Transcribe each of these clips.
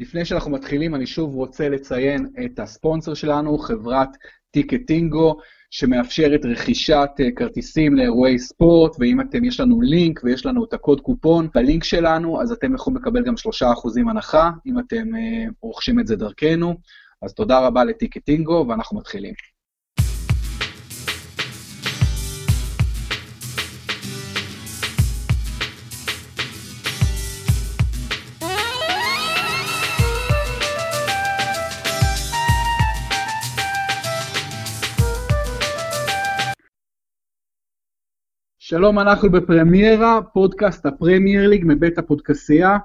לפני שאנחנו מתחילים, אני שוב רוצה לציין את הספונסר שלנו, חברת טיקטינגו, שמאפשרת רכישת אה, כרטיסים לאירועי ספורט, ואם אתם, יש לנו לינק ויש לנו את הקוד קופון בלינק שלנו, אז אתם יכולים לקבל גם 3% הנחה, אם אתם אה, רוכשים את זה דרכנו. אז תודה רבה לטיקטינגו, ואנחנו מתחילים. שלום, אנחנו בפרמיירה, פודקאסט הפרמייר ליג מבית הפודקסייה.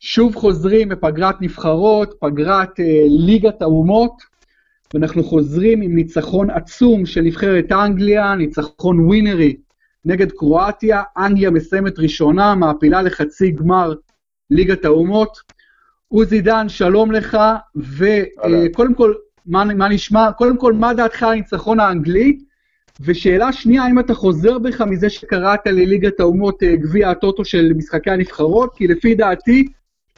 שוב חוזרים בפגרת נבחרות, פגרת אה, ליגת האומות, ואנחנו חוזרים עם ניצחון עצום של נבחרת אנגליה, ניצחון ווינרי נגד קרואטיה. אנגליה מסיימת ראשונה, מעפילה לחצי גמר ליגת האומות. עוזי דן, שלום לך, וקודם אה, כל, מה, מה נשמע? קודם כל, מה דעתך על הניצחון האנגלי? ושאלה שנייה, האם אתה חוזר בך מזה שקראת לליגת האומות אה, גביע הטוטו של משחקי הנבחרות? כי לפי דעתי,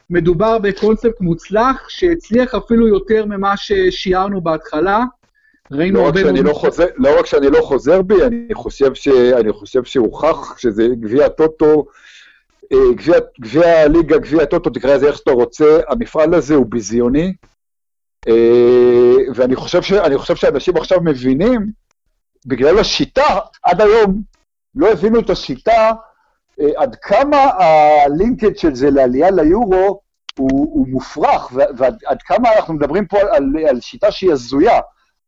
מדובר בקונספט מוצלח, שהצליח אפילו יותר ממה ששיערנו בהתחלה. ראינו לא הרבה... מאוד... לא, חוזר, לא רק שאני לא חוזר בי, אני חושב, ש, אני חושב שהוכח שזה גביע הטוטו, אה, גביע, גביע הליגה, גביע הטוטו, תקרא לזה איך שאתה רוצה, המפעל הזה הוא ביזיוני, אה, ואני חושב, ש, חושב שאנשים עכשיו מבינים בגלל השיטה, עד היום לא הבינו את השיטה, אה, עד כמה הלינקד של זה לעלייה ליורו הוא, הוא מופרך, ועד כמה אנחנו מדברים פה על, על שיטה שהיא הזויה.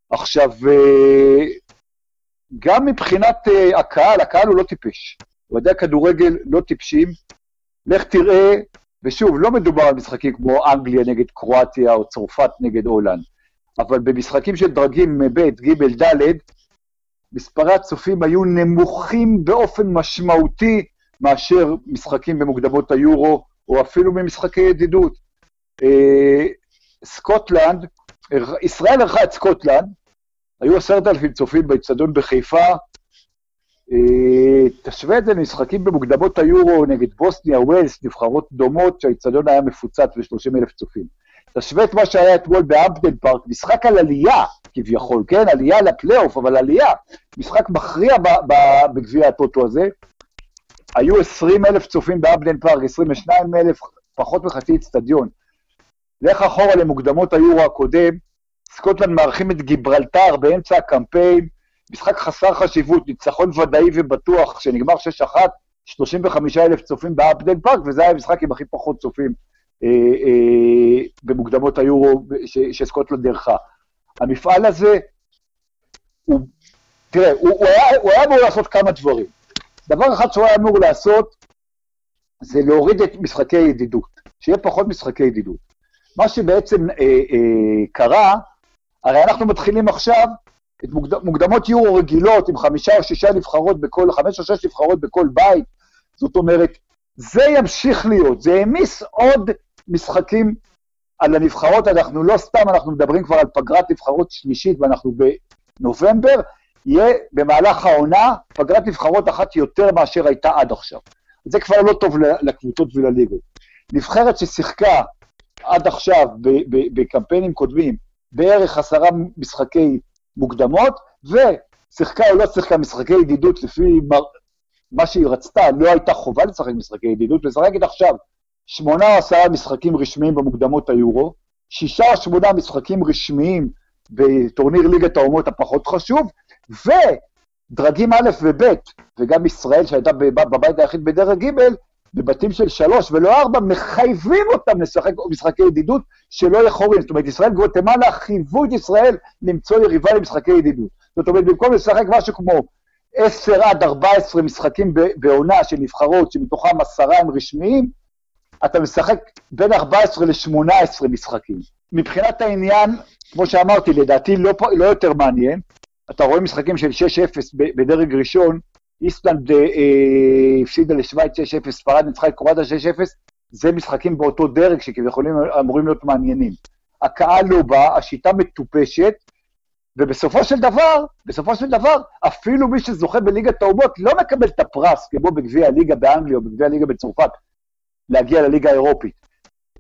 עכשיו, אה, גם מבחינת אה, הקהל, הקהל הוא לא טיפש. אוהדי הכדורגל לא טיפשים. לך תראה, ושוב, לא מדובר על משחקים כמו אנגליה נגד קרואטיה או צרפת נגד הולנד, אבל במשחקים של דרגים ב', ג', ד', מספרי הצופים היו נמוכים באופן משמעותי מאשר משחקים במוקדמות היורו, או אפילו במשחקי ידידות. אה, סקוטלנד, ישראל ערכה את סקוטלנד, היו עשרת אלפים צופים באצטדיון בחיפה, אה, תשווה את זה למשחקים במוקדמות היורו נגד בוסניה, ווילס, נבחרות דומות, שהאצטדיון היה מפוצץ ב-30 אלף צופים. תשווה את מה שהיה אתמול בהמפדן פארק, משחק על עלייה, כביכול, כן? עלייה לפלייאוף, אבל עלייה. משחק מכריע בגביע הטוטו הזה. היו 20 אלף צופים בהמפדן פארק, 22 אלף, פחות מחצי אצטדיון. לך אחורה למוקדמות היורו הקודם, סקוטלנד מארחים את גיברלטר באמצע הקמפיין, משחק חסר חשיבות, ניצחון ודאי ובטוח, שנגמר 6-1, 35 אלף צופים בהמפדן פארק, וזה היה המשחק עם הכי פחות צופים במוקדמות היורו שסקוטלנד דרכה. המפעל הזה, הוא, תראה, הוא, הוא, היה, הוא היה אמור לעשות כמה דברים. דבר אחד שהוא היה אמור לעשות, זה להוריד את משחקי הידידות, שיהיה פחות משחקי ידידות. מה שבעצם אה, אה, קרה, הרי אנחנו מתחילים עכשיו את מוקד, מוקדמות יורו רגילות עם חמישה או שישה נבחרות בכל, חמש או שש נבחרות בכל בית, זאת אומרת, זה ימשיך להיות, זה העמיס עוד משחקים על הנבחרות, אנחנו לא סתם, אנחנו מדברים כבר על פגרת נבחרות שלישית ואנחנו בנובמבר, יהיה במהלך העונה פגרת נבחרות אחת יותר מאשר הייתה עד עכשיו. זה כבר לא טוב לקבוצות ולליגות. נבחרת ששיחקה עד עכשיו בקמפיינים קודמים בערך עשרה משחקי מוקדמות, ושיחקה או לא שיחקה משחקי ידידות לפי מה שהיא רצתה, לא הייתה חובה לשחק משחקי ידידות, לשחק עכשיו שמונה או עשרה משחקים רשמיים במוקדמות היורו, שישה או שמונה משחקים רשמיים בטורניר ליגת האומות הפחות חשוב, ודרגים א' וב', וגם ישראל שהייתה בבית היחיד בדרג ג', בבתים של שלוש ולא ארבע, מחייבים אותם לשחק משחקי ידידות שלא יכולים. זאת אומרת, ישראל גואטמלה חייבו את ישראל למצוא יריבה למשחקי ידידות. זאת אומרת, במקום לשחק משהו כמו עשר עד ארבע עשרה משחקים בעונה של נבחרות, שמתוכם עשרה הם רשמיים, אתה משחק בין 14 ל-18 משחקים. מבחינת העניין, כמו שאמרתי, לדעתי לא, לא יותר מעניין. אתה רואה משחקים של 6-0 בדרג ראשון, איסלנד אה, אה, הפסידה לשוויץ 6-0, ספרד ניצחה את קורדה 6-0, זה משחקים באותו דרג שכביכול אמורים להיות מעניינים. הקהל לא בא, השיטה מטופשת, ובסופו של דבר, בסופו של דבר, אפילו מי שזוכה בליגת האומות לא מקבל את הפרס, כמו בגביע הליגה באנגליה או בגביע הליגה בצרפת, להגיע לליגה האירופית.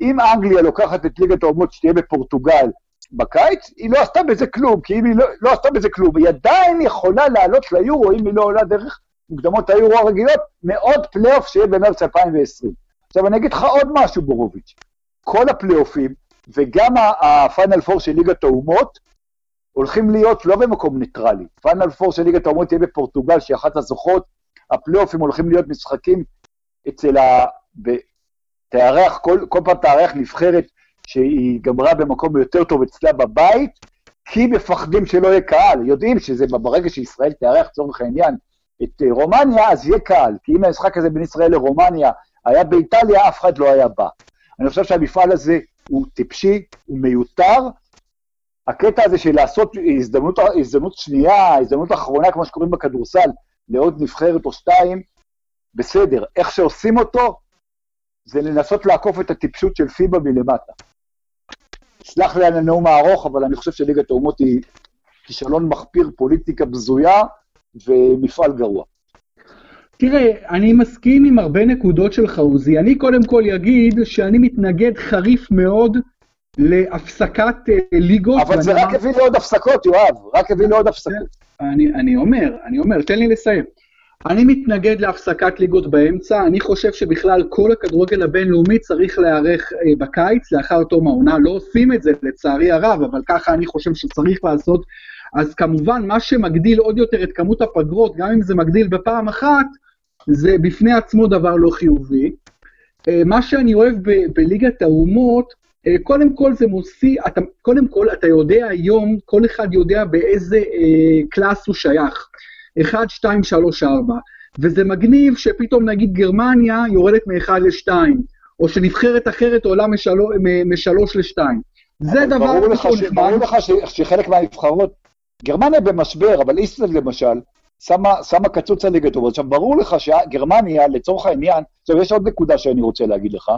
אם אנגליה לוקחת את ליגת האומות שתהיה בפורטוגל בקיץ, היא לא עשתה בזה כלום, כי אם היא לא, לא עשתה בזה כלום, היא עדיין יכולה לעלות ליורו, אם היא לא עולה דרך מוקדמות היורו הרגילות, מעוד פלייאוף שיהיה במרץ 2020. עכשיו אני אגיד לך עוד משהו, בורוביץ'. כל הפלייאופים, וגם הפיינל פור של ליגת האומות, הולכים להיות לא במקום ניטרלי. פיינל פור של ליגת האומות תהיה בפורטוגל, שהיא אחת הזוכות, הפלייאופים הולכים להיות משחקים אצל ה... תארח, כל, כל פעם תארח נבחרת שהיא גמרה במקום יותר טוב אצלה בבית, כי מפחדים שלא יהיה קהל. יודעים שזה ברגע שישראל תארח, לצורך העניין, את אה, רומניה, אז יהיה קהל. כי אם המשחק הזה בין ישראל לרומניה היה באיטליה, אף אחד לא היה בא. אני חושב שהמפעל הזה הוא טיפשי, הוא מיותר. הקטע הזה של לעשות הזדמנות, הזדמנות שנייה, הזדמנות אחרונה, כמו שקוראים בכדורסל, לעוד נבחרת או שתיים, בסדר. איך שעושים אותו, זה לנסות לעקוף את הטיפשות של פיבה מלמטה. סלח לי על הנאום הארוך, אבל אני חושב שליגת האומות היא כישלון מחפיר, פוליטיקה בזויה ומפעל גרוע. תראה, אני מסכים עם הרבה נקודות שלך, עוזי. אני קודם כל אגיד שאני מתנגד חריף מאוד להפסקת uh, ליגות. אבל זה רק הביא לעוד הפסקות, יואב, רק הביא לעוד הפסקות. אני, אני אומר, אני אומר, תן לי לסיים. אני מתנגד להפסקת ליגות באמצע, אני חושב שבכלל כל הכדורגל הבינלאומי צריך להיערך אה, בקיץ, לאחר תום העונה, לא עושים את זה לצערי הרב, אבל ככה אני חושב שצריך לעשות. אז כמובן, מה שמגדיל עוד יותר את כמות הפגרות, גם אם זה מגדיל בפעם אחת, זה בפני עצמו דבר לא חיובי. אה, מה שאני אוהב ב- בליגת האומות, אה, קודם כל זה מוציא, אתה, קודם כל אתה יודע היום, כל אחד יודע באיזה אה, קלאס הוא שייך. 1, 2, 3, 4. וזה מגניב שפתאום נגיד גרמניה יורדת מ-1 ל-2, או שנבחרת אחרת עולה מ-3 ל-2. זה דבר ברור לך, ש... ברור לך ש... שחלק מהנבחרות, גרמניה במשבר, אבל איסלנד למשל, שמה, שמה קצוץ על ליגת עכשיו, ברור לך שגרמניה, לצורך העניין, עכשיו יש עוד נקודה שאני רוצה להגיד לך,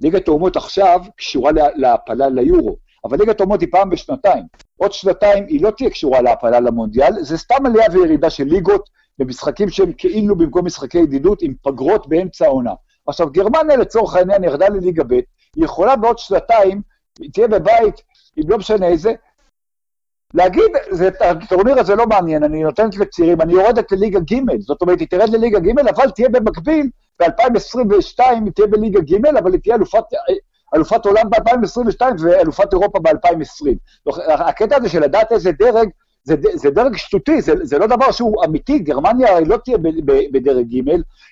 ליגת האומות עכשיו קשורה להעפלה ליורו. אבל ליגת האומות היא פעם בשנתיים. עוד שנתיים היא לא תהיה קשורה להפלה למונדיאל, זה סתם עלייה וירידה של ליגות במשחקים שהם כאילו במקום משחקי ידידות עם פגרות באמצע העונה. עכשיו, גרמניה לצורך העניין ירדה לליגה ב', היא יכולה בעוד שנתיים, היא תהיה בבית, אם לא משנה איזה, להגיד, הטורניר הזה לא מעניין, אני נותנת לצעירים, אני יורדת לליגה ג', זאת אומרת, היא תרד לליגה ג', אבל תהיה במקביל, ב-2022 היא תהיה בליגה ג', אבל היא תהיה אלופת אלופת עולם ב-2022 ואלופת אירופה ב-2020. הקטע הזה של לדעת איזה דרג, זה, זה דרג שטותי, זה, זה לא דבר שהוא אמיתי, גרמניה הרי לא תהיה בדרג ג',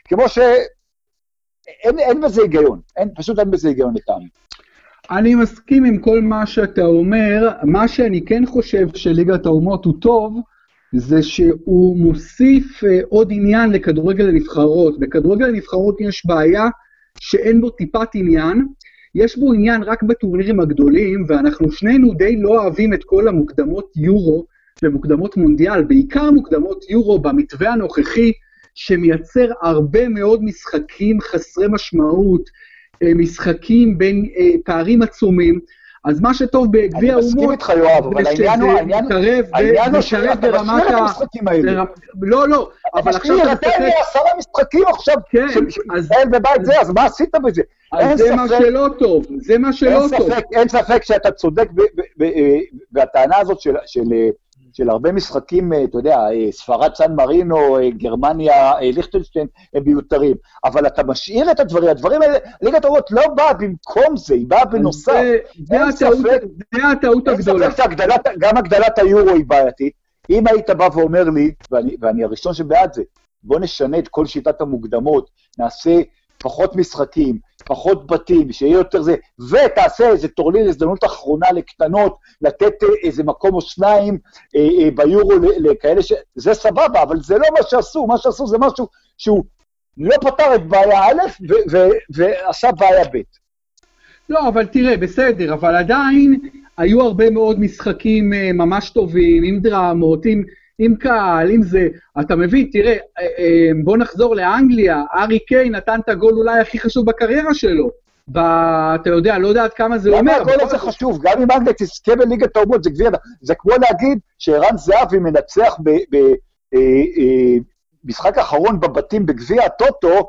כמו שאין אין בזה היגיון, אין, פשוט אין בזה היגיון לטעמי. אני מסכים עם כל מה שאתה אומר, מה שאני כן חושב שליגת האומות הוא טוב, זה שהוא מוסיף uh, עוד עניין לכדורגל הנבחרות. בכדורגל הנבחרות יש בעיה שאין בו טיפת עניין, יש בו עניין רק בטורנירים הגדולים, ואנחנו שנינו די לא אוהבים את כל המוקדמות יורו ומוקדמות מונדיאל, בעיקר מוקדמות יורו במתווה הנוכחי, שמייצר הרבה מאוד משחקים חסרי משמעות, אה, משחקים בין אה, פערים עצומים. אז מה שטוב בגביע האומות, אני מסכים איתך יואב, אבל העניין הוא, העניין הוא שאתה משאיר את המשחקים האלה. לא, לא, אבל עכשיו אתה משחק... אתה עשרה משחקים עכשיו, כן. ישראל בבית זה, אז מה עשית בזה? אז זה מה שלא טוב, זה מה שלא טוב. אין ספק שאתה צודק בטענה הזאת של של הרבה משחקים, אה, אתה יודע, אה, ספרד סן מרינו, אה, גרמניה, ליכטנשטיין, הם מיותרים. אבל אתה משאיר את הדברים, הדברים האלה, ליגת האומות לא באה במקום זה, היא באה בנוסף. זה הטעות הגדולה. אין ספק שגם הגדלת היורו היא בעייתית. אם היית בא ואומר לי, ואני, ואני הראשון שבעד זה, בוא נשנה את כל שיטת המוקדמות, נעשה פחות משחקים, פחות בתים, שיהיה יותר זה, ותעשה איזה טורניר הזדמנות אחרונה לקטנות, לתת אה, איזה מקום או שניים אה, אה, ביורו לכאלה ש... זה סבבה, אבל זה לא מה שעשו, מה שעשו זה משהו שהוא לא פתר את בעיה א' ועשה בעיה ב'. לא, אבל תראה, בסדר, אבל עדיין היו הרבה מאוד משחקים אה, ממש טובים, עם דרמות, עם... עם קהל, עם זה, אתה מבין, תראה, אה, אה, בוא נחזור לאנגליה, ארי קיי נתן את הגול אולי הכי חשוב בקריירה שלו. ב... אתה יודע, לא יודע עד כמה זה אומר. למה הגול הזה חשוב? גם אם אנגליה תזכה בליגת האומות, זה גביע, זה כמו להגיד שערן זהבי מנצח ב... ב... אה, משחק אחרון בבתים בגביע הטוטו,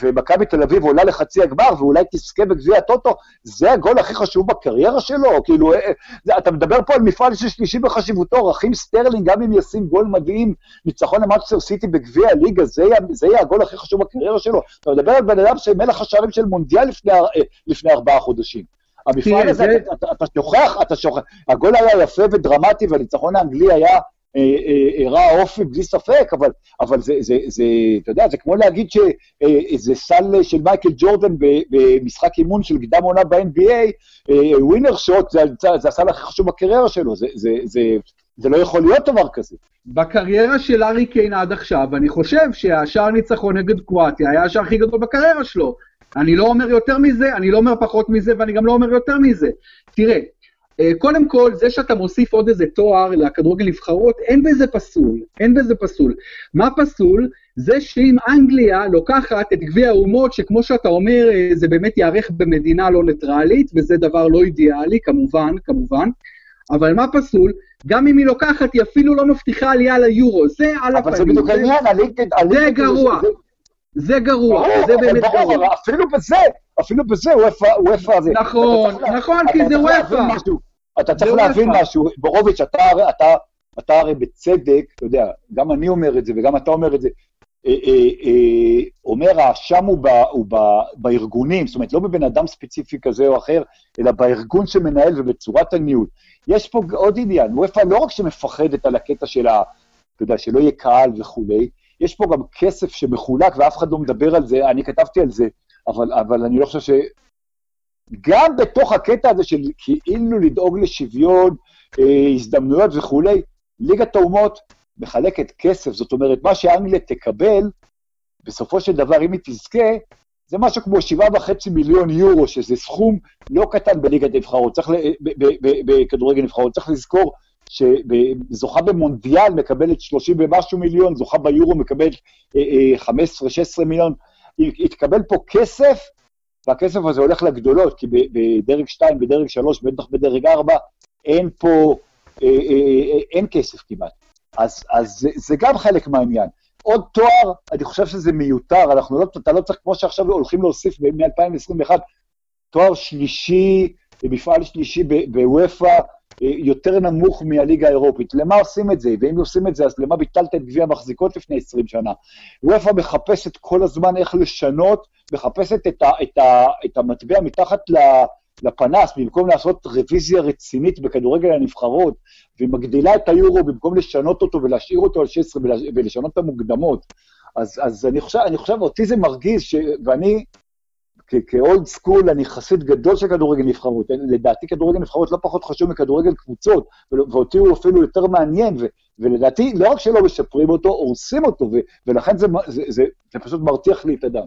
ומכבי תל אביב עולה לחצי הגמר, ואולי תזכה בגביע הטוטו, זה הגול הכי חשוב בקריירה שלו? כאילו, אה, אתה מדבר פה על מפעל שלישי בחשיבותו, רחים סטרלינג, גם אם ישים גול מדהים, ניצחון למנצ'סטר סיטי בגביע הליגה, זה יהיה הגול הכי חשוב בקריירה שלו. אתה מדבר על בן אדם שמלך השערים של מונדיאל לפני, אה, לפני ארבעה חודשים. המפעל הזה, אתה שוכח, אתה שוכח. הגול היה יפה ודרמטי, והניצחון האנגלי היה אה, אה, אופי בלי ספק, אבל, אבל זה, זה, זה, אתה יודע, זה כמו להגיד שזה אה, סל של מייקל ג'ורדן במשחק אימון של קדם עונה ב-NBA, ווינר שוט, זה, זה הסל הכי חשוב בקריירה שלו, זה, זה, זה, זה לא יכול להיות דבר כזה. בקריירה של ארי קיין עד עכשיו, אני חושב שהשער ניצחון נגד קרואטיה היה השער הכי גדול בקריירה שלו. אני לא אומר יותר מזה, אני לא אומר פחות מזה, ואני גם לא אומר יותר מזה. תראה, אה, קודם כל, זה שאתה מוסיף עוד איזה תואר לכדורגל נבחרות, אין בזה פסול, אין בזה פסול. מה פסול? זה שאם אנגליה לוקחת את גביע האומות, שכמו שאתה אומר, אה, זה באמת ייערך במדינה לא ניטרלית, וזה דבר לא אידיאלי, כמובן, כמובן, אבל מה פסול? גם אם היא לוקחת, היא אפילו לא מבטיחה עלייה ליורו, זה על הפנים. אבל זה בדיוק העניין, הליגד... זה גרוע. זה גרוע, זה באמת גרוע. אפילו בזה, אפילו בזה, וופא זה. נכון, נכון, כי זה וופא. אתה צריך להבין משהו, בורוביץ', אתה, אתה, אתה הרי בצדק, אתה יודע, גם אני אומר את זה וגם אתה אומר את זה, אה, אה, אה, אומר האשם הוא, ב, הוא ב, בארגונים, זאת אומרת, לא בבן אדם ספציפי כזה או אחר, אלא בארגון שמנהל ובצורת הניהול. יש פה עוד עניין, וופא לא רק שמפחדת על הקטע של ה... אתה יודע, שלא יהיה קהל וכולי, יש פה גם כסף שמחולק ואף אחד לא מדבר על זה, אני כתבתי על זה, אבל, אבל אני לא חושב ש... גם בתוך הקטע הזה של כאילו לדאוג לשוויון, אה, הזדמנויות וכולי, ליגת האומות מחלקת כסף, זאת אומרת, מה שאנגליה תקבל, בסופו של דבר, אם היא תזכה, זה משהו כמו שבעה וחצי מיליון יורו, שזה סכום לא קטן בליגת הנבחרות, צריך, בכדורגל נבחרות, צריך לזכור שזוכה במונדיאל מקבלת 30 ומשהו מיליון, זוכה ביורו מקבלת 15-16 אה, אה, מיליון, היא תקבל פה כסף והכסף הזה הולך לגדולות, כי בדרג 2, בדרג 3, בטח בדרג 4, אין פה, אה, אה, אה, אין כסף כמעט. אז, אז זה, זה גם חלק מהעניין. עוד תואר, אני חושב שזה מיותר, אנחנו לא, אתה לא צריך, כמו שעכשיו הולכים להוסיף מ-2021, תואר שלישי, מפעל שלישי בוופא, יותר נמוך מהליגה האירופית. למה עושים את זה? ואם עושים את זה, אז למה ביטלת את גביע המחזיקות לפני 20 שנה? וופא מחפשת כל הזמן איך לשנות, מחפשת את, ה, את, ה, את המטבע מתחת לפנס, במקום לעשות רוויזיה רצינית בכדורגל הנבחרות, ומגדילה את היורו במקום לשנות אותו ולהשאיר אותו על 16 ולשנות את המוקדמות. אז, אז אני חושב, אני חושב, אותי זה מרגיז, ש... ואני כאולד סקול, אני חסיד גדול של כדורגל נבחרות. לדעתי כדורגל נבחרות לא פחות חשוב מכדורגל קבוצות, ואותי הוא אפילו יותר מעניין, ו, ולדעתי לא רק שלא משפרים אותו, הורסים אותו, ו, ולכן זה, זה, זה, זה פשוט מרתיח לי את הדם.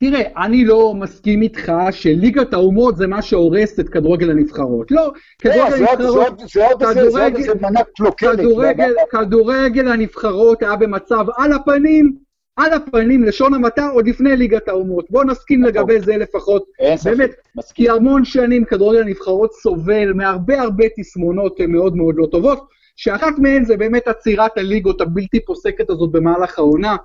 תראה, אני לא מסכים איתך שליגת האומות זה מה שהורס את כדורגל הנבחרות. לא, כדורגל הנבחרות... זה עוד איזה מנה קלוקלת. כדורגל הנבחרות היה במצב על הפנים, על הפנים, לשון המעטה, עוד לפני ליגת האומות. בואו נסכים נכון. לגבי זה לפחות. באמת, כי המון שנים כדורגל הנבחרות סובל מהרבה הרבה תסמונות מאוד מאוד לא טובות, שאחת מהן זה באמת עצירת הליגות הבלתי פוסקת הזאת במהלך העונה.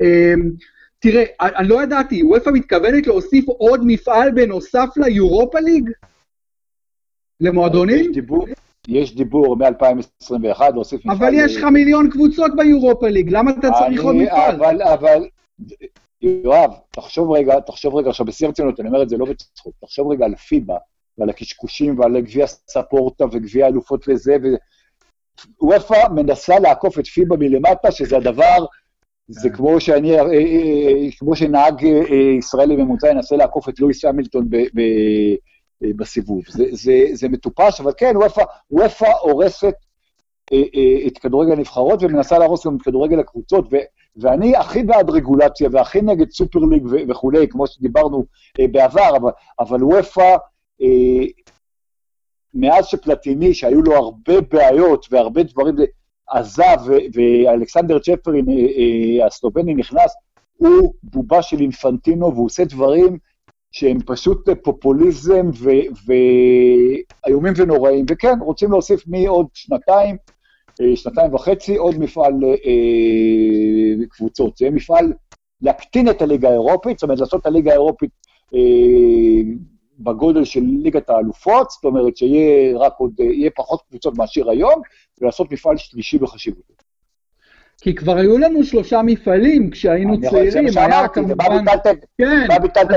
אמ, תראה, אני לא ידעתי, וופא מתכוונת להוסיף עוד מפעל בנוסף ליורופה ליג? למועדונים? יש דיבור, יש דיבור מ-2021 להוסיף מפעל... אבל יש לך מיליון קבוצות ביורופה ליג, למה אתה צריך עוד מפעל? אבל, אבל, יואב, תחשוב רגע, תחשוב רגע, עכשיו בשיא הרצינות, אני אומר את זה לא בצחוק, תחשוב רגע על פיבה, ועל הקשקושים, ועל גביע ספורטה, וגביע אלופות לזה, ו... וופא מנסה לעקוף את פיבה מלמטה, שזה הדבר, זה כן. כמו שאני, אה, אה, כמו שנהג אה, ישראלי ממוצע ינסה לעקוף את לואיס המילטון בסיבוב. זה, זה, זה מטופש, אבל כן, וופא הורסת את כדורגל הנבחרות ומנסה להרוס גם את כדורגל הקבוצות, ו, ואני הכי בעד רגולציה והכי נגד סופר ליג וכולי, כמו שדיברנו בעבר, אבל, אבל וופא, מאז שפלטיני, שהיו לו הרבה בעיות והרבה דברים, עזב ואלכסנדר צ'פרין, אה, אה, הסלובני, נכנס, הוא בובה של אינפנטינו והוא עושה דברים שהם פשוט פופוליזם ואיומים ונוראים. וכן, רוצים להוסיף מעוד שנתיים, אה, שנתיים וחצי, עוד מפעל אה, קבוצות. זה מפעל להקטין את הליגה האירופית, זאת אומרת, לעשות את הליגה האירופית אה, בגודל של ליגת האלופות, זאת אומרת שיהיה רק עוד, אה, יהיה פחות קבוצות מאשר היום, ולעשות מפעל שלישי בחשיבותו. כי כבר היו לנו שלושה מפעלים כשהיינו צעירים, היה כמובן... כן, אז ביטלתם,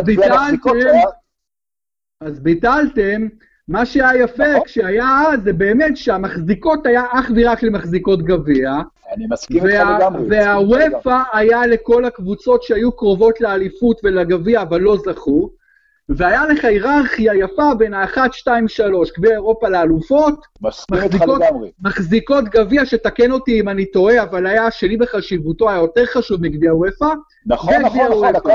אז ביטלתם, מה שהיה יפה נכון. כשהיה אז, זה באמת שהמחזיקות היה אך ורק למחזיקות גביע. אני מסכים איתך לגמרי. והוופא היה לכל הקבוצות שהיו קרובות לאליפות ולגביע, אבל לא זכו. והיה לך היררכיה יפה בין ה-1, 2, 3, גביע אירופה לאלופות, מחזיקות, מחזיקות גביע, שתקן אותי אם אני טועה, אבל היה השני בחשיבותו, היה יותר חשוב מגביע וופא. נכון, נכון, נכון, הכל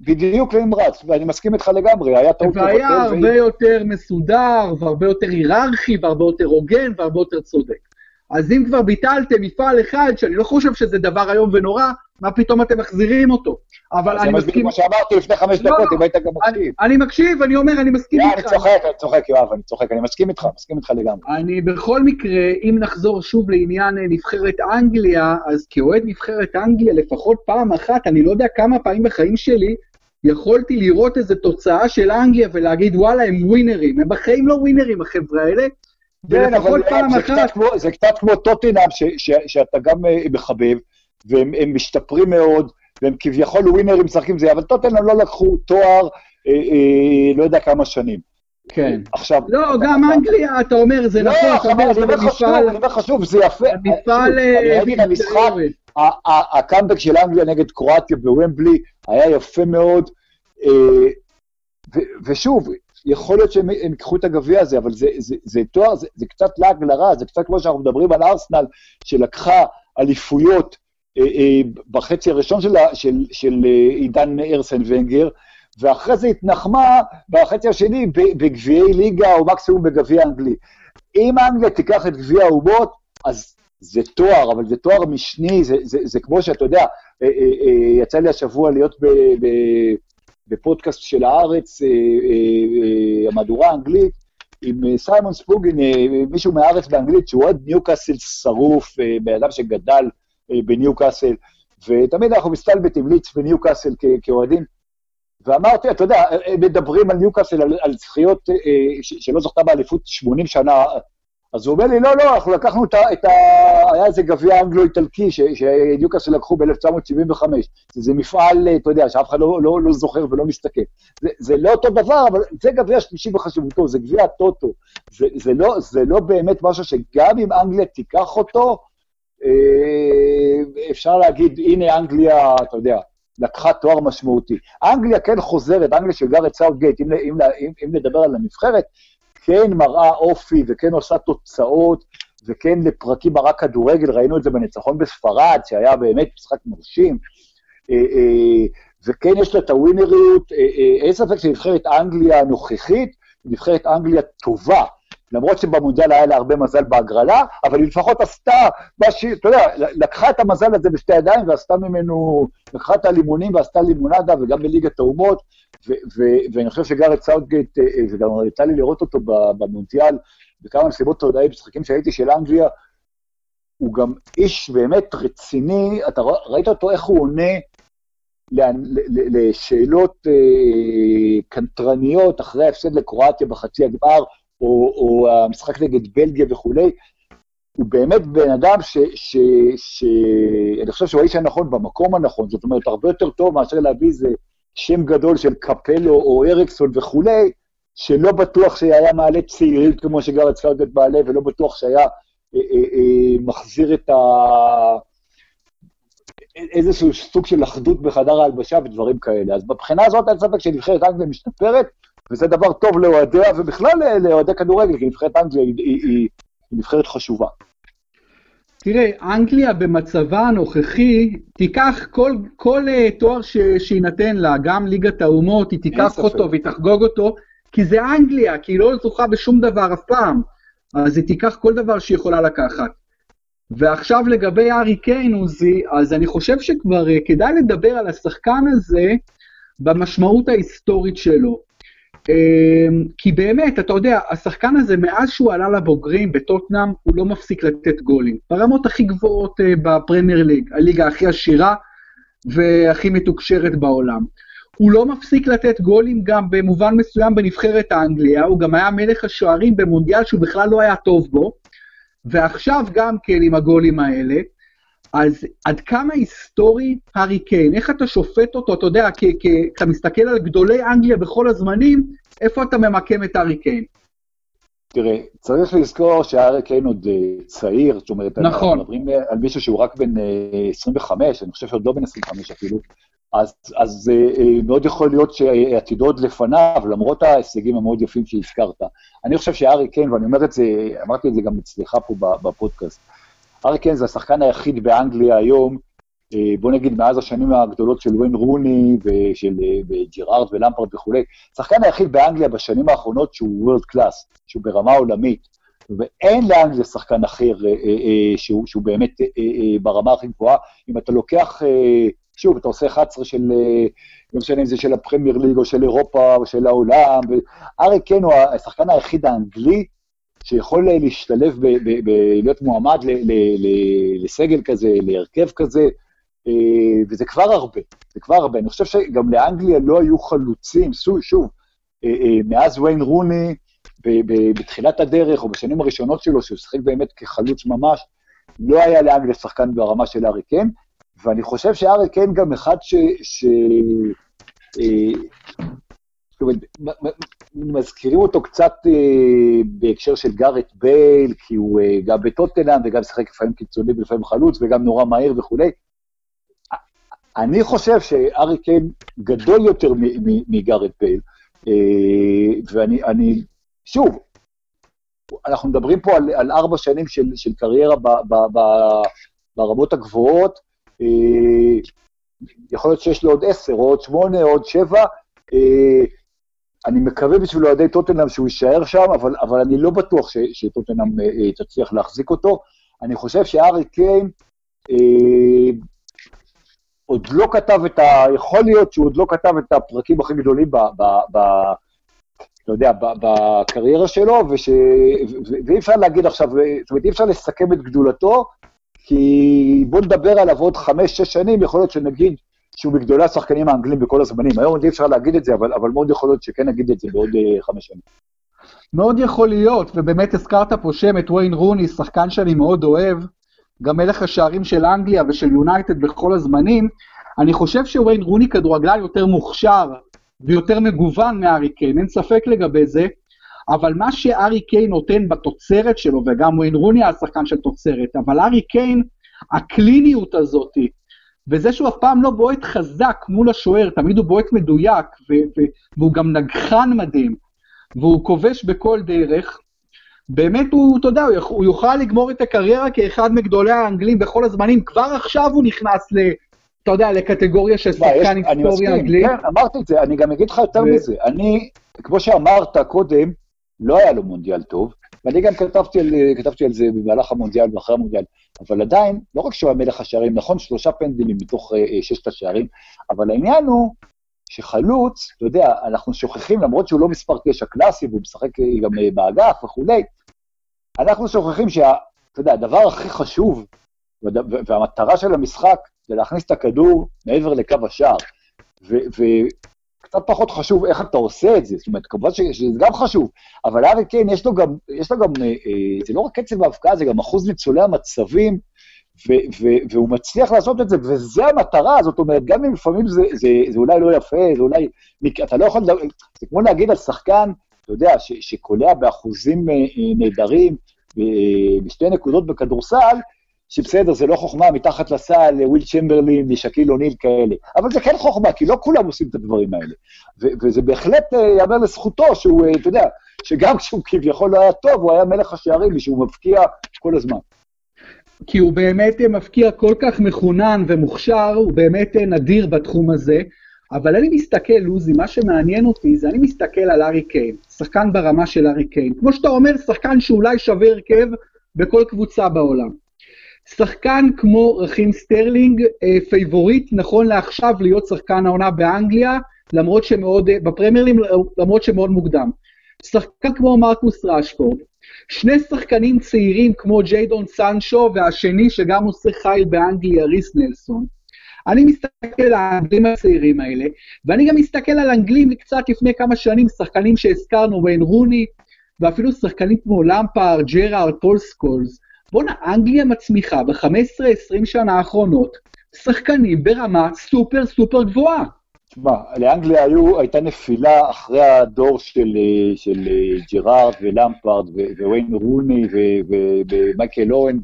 בדיוק נמרץ, ואני מסכים איתך לגמרי, היה טעות לבטל. והיה הרבה והיא... יותר מסודר, והרבה יותר היררכי, והרבה יותר הוגן, והרבה יותר צודק. אז אם כבר ביטלתם מפעל אחד, שאני לא חושב שזה דבר איום ונורא, מה פתאום אתם מחזירים אותו? אבל אני מסכים... זה מה שאמרתי לפני חמש לא, דקות, אם היית גם מקשיב. אני מקשיב, אני אומר, אני מסכים איתך. אני צוחק, אני צוחק, יואב, אני צוחק, אני מסכים איתך, מסכים איתך לגמרי. אני בכל מקרה, אם נחזור שוב לעניין אה, נבחרת אנגליה, אז כאוהד נבחרת אנגליה, לפחות פעם אחת, אני לא יודע כמה פעמים בחיים שלי, יכולתי לראות איזו תוצאה של אנגליה ולהגיד, וואלה, הם ווינרים. הם בחיים לא ווינרים, החבר'ה האלה. כן, אבל פעם זה, אחת... קצת כמו, זה קצת כמו טוטינאם, שאתה גם אה, מחבב, והם משתפרים מאוד, והם כביכול ווינרים משחקים זה, אבל טוטנאם לא לקחו תואר, אה, אה, לא יודע כמה שנים. כן. עכשיו... לא, גם אנגליה, אתה אומר, זה לא, נכון, אתה אומר, זה במפעל... אני אומר חשוב, זה יפה. אני אגיד, המשחק, הקאמבק של אנגליה נגד קרואטיה בוומבלי היה יפה מאוד, ושוב, יכול להיות שהם ייקחו את הגביע הזה, אבל זה, זה, זה תואר, זה, זה קצת לעג לרע, זה קצת כמו שאנחנו מדברים על ארסנל, שלקחה אליפויות אה, אה, בחצי הראשון של, של, של אה, עידן ארסן ונגר, ואחרי זה התנחמה בחצי השני בגביעי ליגה או מקסימום בגביע אנגלי. אם אנגליה תיקח את גביע האומות, אז זה תואר, אבל זה תואר משני, זה, זה, זה כמו שאתה יודע, אה, אה, אה, יצא לי השבוע להיות ב, ב, בפודקאסט של הארץ, אה, אה, אה, המהדורה האנגלית, עם סיימון ספוגין, מישהו מהארץ באנגלית, שהוא אוהד ניוקאסל שרוף, בן אדם שגדל בניוקאסל, ותמיד אנחנו מסתלבטים ליץ וניוקאסל כאוהדים. ואמרתי, אתה יודע, הם מדברים על ניוקאסל, על, על זכיות שלא זכתה באליפות 80 שנה, אז הוא אומר לי, לא, לא, אנחנו לקחנו את ה... את ה היה איזה גביע אנגלו-איטלקי שניוקאסל לקחו ב-1975. זה מפעל, אתה יודע, שאף אחד לא, לא, לא זוכר ולא מסתכל. זה, זה לא אותו דבר, אבל זה גביע שלישי בחשיבותו, זה גביע הטוטו. זה, זה, לא, זה לא באמת משהו שגם אם אנגליה תיקח אותו, אה, אפשר להגיד, הנה אנגליה, אתה יודע, לקחה תואר משמעותי. אנגליה כן חוזרת, אנגליה של גארת' סאותגייט, אם, אם, אם, אם נדבר על הנבחרת, כן מראה אופי וכן עושה תוצאות, וכן לפרקים מראה כדורגל, ראינו את זה בניצחון בספרד, שהיה באמת משחק מרשים, אה, אה, וכן יש לה את הווינריות, אה, אין ספק שנבחרת אנגליה הנוכחית, נבחרת אנגליה טובה, למרות שבמונדיאל היה לה הרבה מזל בהגרלה, אבל היא לפחות עשתה מה שהיא, אתה יודע, לקחה את המזל הזה בשתי ידיים ועשתה ממנו, לקחה את הלימונים ועשתה לימונדה, וגם בליגת האומות, ואני חושב שגארת' סאותגייט, אה, אה, וגם יצא לי לראות אותו במונדיאל, בכמה מסיבות עיתונאים, משחקים שהייתי של אנגליה, הוא גם איש באמת רציני, אתה ראית אותו איך הוא עונה לשאלות אה, קנטרניות אחרי ההפסד לקרואטיה בחצי הגמר, או, או המשחק נגד בלגיה וכולי, הוא באמת בן אדם שאני חושב שהוא האיש הנכון במקום הנכון, זאת אומרת, הרבה יותר טוב מאשר להביא איזה שם גדול של קפלו או אריקסון וכולי, שלא בטוח שהיה מעלה צעירים כמו שגרד סאוטגט מעלה, ולא בטוח שהיה אה, אה, אה, מחזיר את ה... איזשהו סוג של אחדות בחדר ההלבשה ודברים כאלה. אז מבחינה הזאת אין ספק שנבחרת אנגליה משתפרת, וזה דבר טוב לאוהדיה, ובכלל לאוהדי כדורגל, כי נבחרת אנגליה היא, היא, היא, היא נבחרת חשובה. תראה, אנגליה במצבה הנוכחי תיקח כל, כל uh, תואר ש, שיינתן לה, גם ליגת האומות, היא תיקח אותו והיא תחגוג אותו, כי זה אנגליה, כי היא לא זוכה בשום דבר אף פעם, אז היא תיקח כל דבר שהיא יכולה לקחת. ועכשיו לגבי ארי קיין, עוזי, אז אני חושב שכבר uh, כדאי לדבר על השחקן הזה במשמעות ההיסטורית שלו. אמ, כי באמת, אתה יודע, השחקן הזה, מאז שהוא עלה לבוגרים בטוטנאם, הוא לא מפסיק לתת גולים. ברמות הכי גבוהות אה, בפרמייר ליג, הליגה הכי עשירה והכי מתוקשרת בעולם. הוא לא מפסיק לתת גולים גם במובן מסוים בנבחרת האנגליה, הוא גם היה מלך השוערים במונדיאל שהוא בכלל לא היה טוב בו, ועכשיו גם כן עם הגולים האלה. אז עד כמה היסטורי הארי קיין? איך אתה שופט אותו? אתה יודע, כשאתה מסתכל על גדולי אנגליה בכל הזמנים, איפה אתה ממקם את הארי קיין? תראה, צריך לזכור שהארי קיין עוד uh, צעיר, זאת אומרת, נכון. אנחנו מדברים אה, על מישהו שהוא רק בן uh, אה, 25, אני חושב שעוד לא בן 25 אפילו, אז, אז מאוד יכול להיות שעתידו עוד לפניו, למרות ההישגים המאוד יפים שהזכרת. אני חושב שהארי קיין, ואני אומר את זה, אמרתי את זה גם אצלך פה בפודקאסט, ארקן זה השחקן היחיד באנגליה היום, אה, בוא נגיד מאז השנים הגדולות של ויין רוני ושל אה, ג'רארד ולמפרד וכולי, השחקן היחיד באנגליה בשנים האחרונות שהוא world class, שהוא ברמה עולמית, ואין לאנגליה שחקן אחר אה, שהוא, שהוא באמת ברמה הכי גבוהה. אם אתה לוקח, שוב, אתה עושה 11 של, לא משנה אם זה של הפרמייר ליג או של אירופה או של העולם, ארי קן הוא השחקן היחיד האנגלי שיכול להשתלב, להיות מועמד לסגל כזה, להרכב כזה, אה, וזה כבר הרבה, זה כבר הרבה. אני חושב שגם לאנגליה לא היו חלוצים, שוב, אה, אה, מאז ויין רוני, בתחילת הדרך, או בשנים הראשונות שלו, שהוא שיחק באמת כחלוץ ממש, לא היה לאנגליה שחקן ברמה של ארי קן, ואני חושב שארי קן גם אחד ש... ש... מזכירים אותו קצת אה, בהקשר של גארט בייל, כי הוא אה, גם בטוטנאם וגם שיחק לפעמים קיצוני ולפעמים חלוץ וגם נורא מהיר וכולי. אני חושב שארי קיין גדול יותר מגארט בייל, אה, ואני, אני, שוב, אנחנו מדברים פה על, על ארבע שנים של, של קריירה ב, ב, ב, ברמות הגבוהות, יכול להיות שיש לו עוד עשר, או עוד שמונה, או עוד שבע, אני מקווה בשביל אוהדי טוטנאם שהוא יישאר שם, אבל, אבל אני לא בטוח ש, שטוטנאם אה, תצליח להחזיק אותו. אני חושב שארי קיין אה, עוד לא כתב את ה... יכול להיות שהוא עוד לא כתב את הפרקים הכי גדולים ב... ב, ב אתה יודע, בקריירה שלו, וש... ואי אפשר להגיד עכשיו, זאת אומרת, אי אפשר לסכם את גדולתו, כי בואו נדבר עליו עוד חמש-שש שנים, יכול להיות שנגיד שהוא מגדולי השחקנים האנגלים בכל הזמנים. היום עוד אי אפשר להגיד את זה, אבל, אבל מאוד יכול להיות שכן נגיד את זה בעוד uh, חמש שנים. מאוד יכול להיות, ובאמת הזכרת פה שם את ויין רוני, שחקן שאני מאוד אוהב, גם מלך השערים של אנגליה ושל יונייטד בכל הזמנים. אני חושב שוויין רוני כדורגלן יותר מוכשר ויותר מגוון מארי קיין, אין ספק לגבי זה, אבל מה שארי קיין נותן בתוצרת שלו, וגם וויין רוני היה שחקן של תוצרת, אבל ארי קיין, הקליניות הזאתי, וזה שהוא אף פעם לא בועט חזק מול השוער, תמיד הוא בועט מדויק, ו- ו- והוא גם נגחן מדהים, והוא כובש בכל דרך. באמת הוא, אתה יודע, הוא יוכל לגמור את הקריירה כאחד מגדולי האנגלים בכל הזמנים, כבר עכשיו הוא נכנס ל... אתה יודע, לקטגוריה של שחקן היסטוריה אנגלי. כן, אמרתי את זה, אני גם אגיד לך יותר ו... מזה. אני, כמו שאמרת קודם, לא היה לו מונדיאל טוב, ואני גם כתבתי על, כתבתי על זה במהלך המונדיאל ואחרי המונדיאל, אבל עדיין, לא רק שהוא היה מלך השערים, נכון, שלושה פנדלים מתוך uh, ששת השערים, אבל העניין הוא שחלוץ, אתה יודע, אנחנו שוכחים, למרות שהוא לא מספר תשע קלאסי, והוא משחק אה, גם uh, באגף וכולי, אנחנו שוכחים שה... אתה יודע, הדבר הכי חשוב, והמטרה של המשחק, זה להכניס את הכדור מעבר לקו השער. קצת פחות חשוב איך אתה עושה את זה, זאת אומרת, כמובן שזה גם חשוב, אבל ארי קיין, יש לו גם, יש לו גם, אה, אה, זה לא רק קצב ההבקעה, זה גם אחוז ניצולי המצבים, ו- ו- והוא מצליח לעשות את זה, וזה המטרה, זאת אומרת, גם אם לפעמים זה, זה, זה אולי לא יפה, זה אולי, אתה לא יכול, זה כמו להגיד על שחקן, אתה יודע, ש- שקולע באחוזים אה, נהדרים, בשתי נקודות בכדורסל, שבסדר, זה לא חוכמה, מתחת לסל, וויל צ'מברלין, שקיל אוניל כאלה. אבל זה כן חוכמה, כי לא כולם עושים את הדברים האלה. וזה בהחלט אה, ייאמר לזכותו, שהוא, אה, אתה יודע, שגם כשהוא כביכול לא היה טוב, הוא היה מלך השערים, ושהוא מבקיע כל הזמן. כי הוא באמת אה, מבקיע כל כך מחונן ומוכשר, הוא באמת נדיר בתחום הזה. אבל אני מסתכל, עוזי, מה שמעניין אותי זה אני מסתכל על הארי קיין, שחקן ברמה של הארי קיין. כמו שאתה אומר, שחקן שאולי שווה הרכב בכל קבוצה בעולם. שחקן כמו רחים סטרלינג, אה, פייבוריט נכון לעכשיו להיות שחקן העונה באנגליה, למרות שמאוד, בפרמייר ליג למרות שמאוד מוקדם. שחקן כמו מרקוס ראשפורד, שני שחקנים צעירים כמו ג'יידון סנצ'ו, והשני שגם עושה חיל באנגליה, ריס נלסון. אני מסתכל על האנגלים הצעירים האלה, ואני גם מסתכל על אנגלים קצת לפני כמה שנים, שחקנים שהזכרנו, ויין רוני, ואפילו שחקנים כמו למפרד, ג'רארד, פול סקולס. בואנה, אנגליה מצמיחה ב-15-20 שנה האחרונות שחקנים ברמה סופר סופר גבוהה. תשמע, לאנגליה היו, הייתה נפילה אחרי הדור של, של ג'רארד ולמפרד וויין רוני ומייקל אוהן,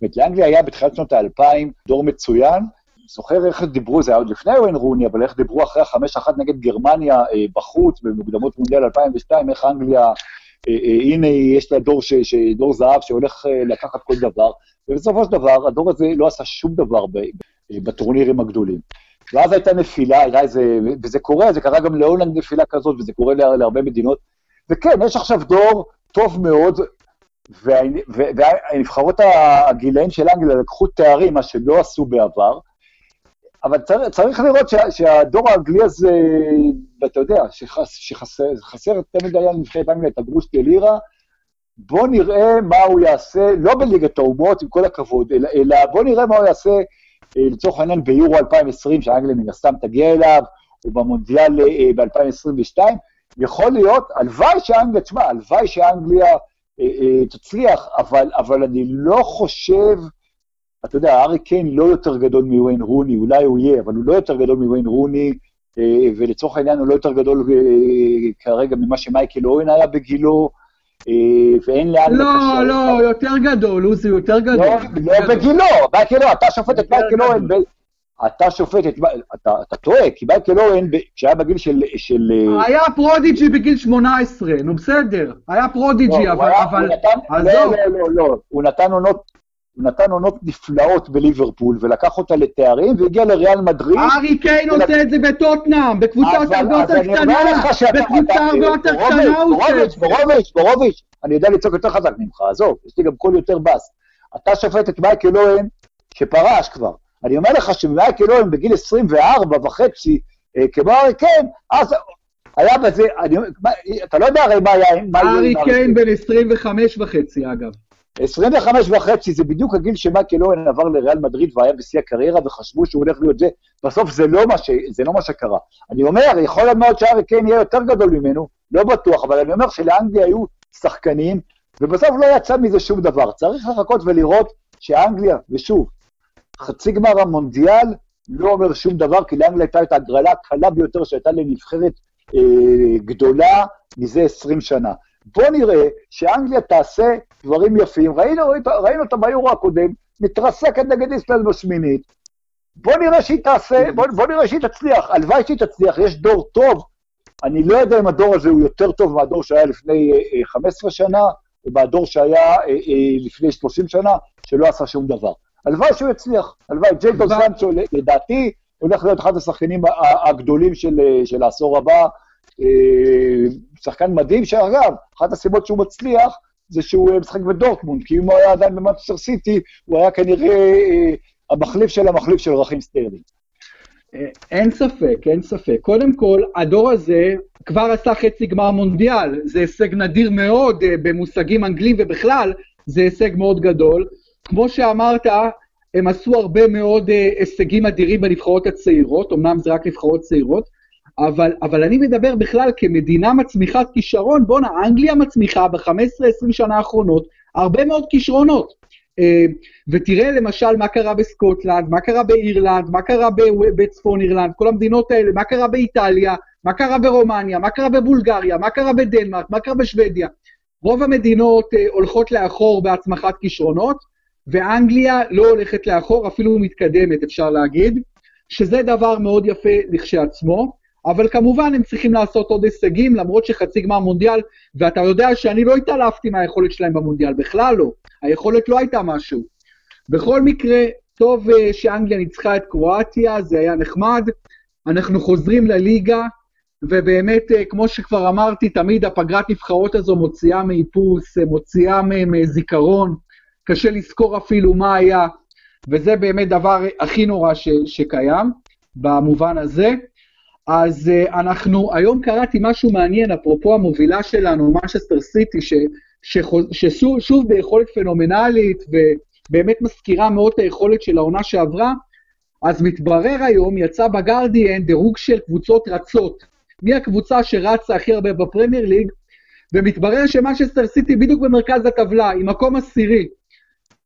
זאת לאנגליה היה בתחילת שנות האלפיים דור מצוין. זוכר איך דיברו, זה היה עוד לפני וויין רוני, אבל איך דיברו אחרי החמש אחת נגד גרמניה אה, בחוץ, במוקדמות מונדיאל 2002, איך אנגליה, אה, אה, הנה יש לה דור, ש, דור זהב שהולך לקחת כל דבר, ובסופו של דבר הדור הזה לא עשה שום דבר בטורנירים הגדולים. ואז הייתה נפילה, הייתה איזה, וזה קורה, זה קרה גם להולנד נפילה כזאת, וזה קורה לה, להרבה מדינות. וכן, יש עכשיו דור טוב מאוד, והנבחרות הגילאים של אנגליה לקחו תארים, מה שלא עשו בעבר, אבל צריך, צריך לראות שה, שהדור האנגלי הזה, ואתה יודע, שחס, שחסר תמיד היה לנבחרת אנגליה את הגרוש דלירה, בוא נראה מה הוא יעשה, לא בליגת האומות, עם כל הכבוד, אלא, אלא בוא נראה מה הוא יעשה אה, לצורך העניין ביורו 2020, שאנגליה מן הסתם תגיע אליו, או במונדיאל אה, ב-2022, יכול להיות, הלוואי שאנגליה, תשמע, הלוואי שאנגליה אה, תצליח, אבל, אבל אני לא חושב, אתה יודע, ארי קיין לא יותר גדול מוויין רוני, אולי הוא יהיה, אבל הוא לא יותר גדול מוויין רוני, ולצורך העניין הוא לא יותר גדול כרגע ממה שמייקל אוהן היה בגילו, אה, ואין לאן לא, לקשר. לא, לא, יותר גדול, עוזי, יותר גדול. לא, לא בגילו, מייקל אתה שופט את מייקל אוון, אתה שופט את, אתה טועה, כי מייקל אוון, כשהיה בגיל של... אה, היה פרודיג'י בגיל 18, נו בסדר, היה prodigy, אבל... לא, לא, לא, לא, הוא נתן עונות הוא נתן עונות נפלאות בליברפול, ולקח אותה לתארים, והגיע לריאל מדריד. הארי קיין עושה את זה בטוטנאם, בקבוצה הרבה יותר קטנה, בקבוצה הרבה יותר קטנה הוא עושה את זה. בורוביץ', בורוביץ', אני יודע לצעוק יותר חזק ממך, עזוב, יש לי גם קול יותר בס. אתה שופט את מייקל אוהן, שפרש כבר. אני אומר לך שמייקל אוהן בגיל 24 וחצי, אה, כמו ארי קיין, אז היה בזה, אתה לא יודע הרי מה היה... ארי קיין בן 25 וחצי, אגב. 25 וחצי זה בדיוק הגיל שמייקל אוהן עבר לריאל מדריד והיה בשיא הקריירה וחשבו שהוא הולך להיות זה, בסוף זה לא מה, ש... זה לא מה שקרה. אני אומר, יכול מאוד שארי קיין יהיה יותר גדול ממנו, לא בטוח, אבל אני אומר שלאנגליה היו שחקנים, ובסוף לא יצא מזה שום דבר. צריך לחכות ולראות שאנגליה, ושוב, חצי גמר המונדיאל לא אומר שום דבר, כי לאנגליה הייתה את ההגרלה הקלה ביותר שהייתה לנבחרת אה, גדולה מזה 20 שנה. בוא נראה שאנגליה תעשה דברים יפים. ראינו, ראינו אותה ביורו הקודם, מתרסקת נגד איסלנד בשמינית. בוא נראה שהיא תעשה, בוא, בוא נראה שהיא תצליח. הלוואי שהיא תצליח, יש דור טוב. אני לא יודע אם הדור הזה הוא יותר טוב מהדור שהיה לפני 15 אה, שנה, או מהדור שהיה אה, אה, לפני 30 שנה, שלא עשה שום דבר. הלוואי שהוא יצליח, הלוואי. ג'יידון סנצ'ו, לדעתי, הולך להיות אחד השחקנים הגדולים של, של העשור הבא. שחקן מדהים, שאגב, אחת הסיבות שהוא מצליח, זה שהוא אה, משחק בדורטמונד, כי אם הוא היה עדיין במנצ'סטר סיטי, הוא היה כנראה אה, המחליף של המחליף של רחים סטרלינג. אה, אין ספק, אין ספק. קודם כל, הדור הזה כבר עשה חצי גמר מונדיאל, זה הישג נדיר מאוד במושגים אנגלים ובכלל, זה הישג מאוד גדול. כמו שאמרת, הם עשו הרבה מאוד הישגים אדירים בנבחרות הצעירות, אמנם זה רק נבחרות צעירות, אבל, אבל אני מדבר בכלל כמדינה מצמיחת כישרון, בואנה, אנגליה מצמיחה ב-15-20 שנה האחרונות הרבה מאוד כישרונות. Uh, ותראה למשל מה קרה בסקוטלנד, מה קרה באירלנד, מה קרה בצפון אירלנד, כל המדינות האלה, מה קרה באיטליה, מה קרה ברומניה, מה קרה בבולגריה, מה קרה בדנמרק, מה קרה בשוודיה. רוב המדינות uh, הולכות לאחור בהצמחת כישרונות, ואנגליה לא הולכת לאחור, אפילו מתקדמת, אפשר להגיד, שזה דבר מאוד יפה לכשעצמו. אבל כמובן הם צריכים לעשות עוד הישגים, למרות שחצי גמר מונדיאל, ואתה יודע שאני לא התעלפתי מהיכולת שלהם במונדיאל, בכלל לא. היכולת לא הייתה משהו. בכל מקרה, טוב אה, שאנגליה ניצחה את קרואטיה, זה היה נחמד. אנחנו חוזרים לליגה, ובאמת, אה, כמו שכבר אמרתי, תמיד הפגרת נבחרות הזו מוציאה מאיפוס, אה, מוציאה מזיכרון, קשה לזכור אפילו מה היה, וזה באמת דבר הכי נורא ש, שקיים, במובן הזה. אז uh, אנחנו, היום קראתי משהו מעניין, אפרופו המובילה שלנו, משסטר סיטי, ששוב ביכולת פנומנלית, ובאמת מזכירה מאוד את היכולת של העונה שעברה, אז מתברר היום, יצא בגרדיאן דירוג של קבוצות רצות. מי הקבוצה שרצה הכי הרבה בפרמייר ליג? ומתברר שמשסטר סיטי בדיוק במרכז הטבלה, עם מקום עשירי.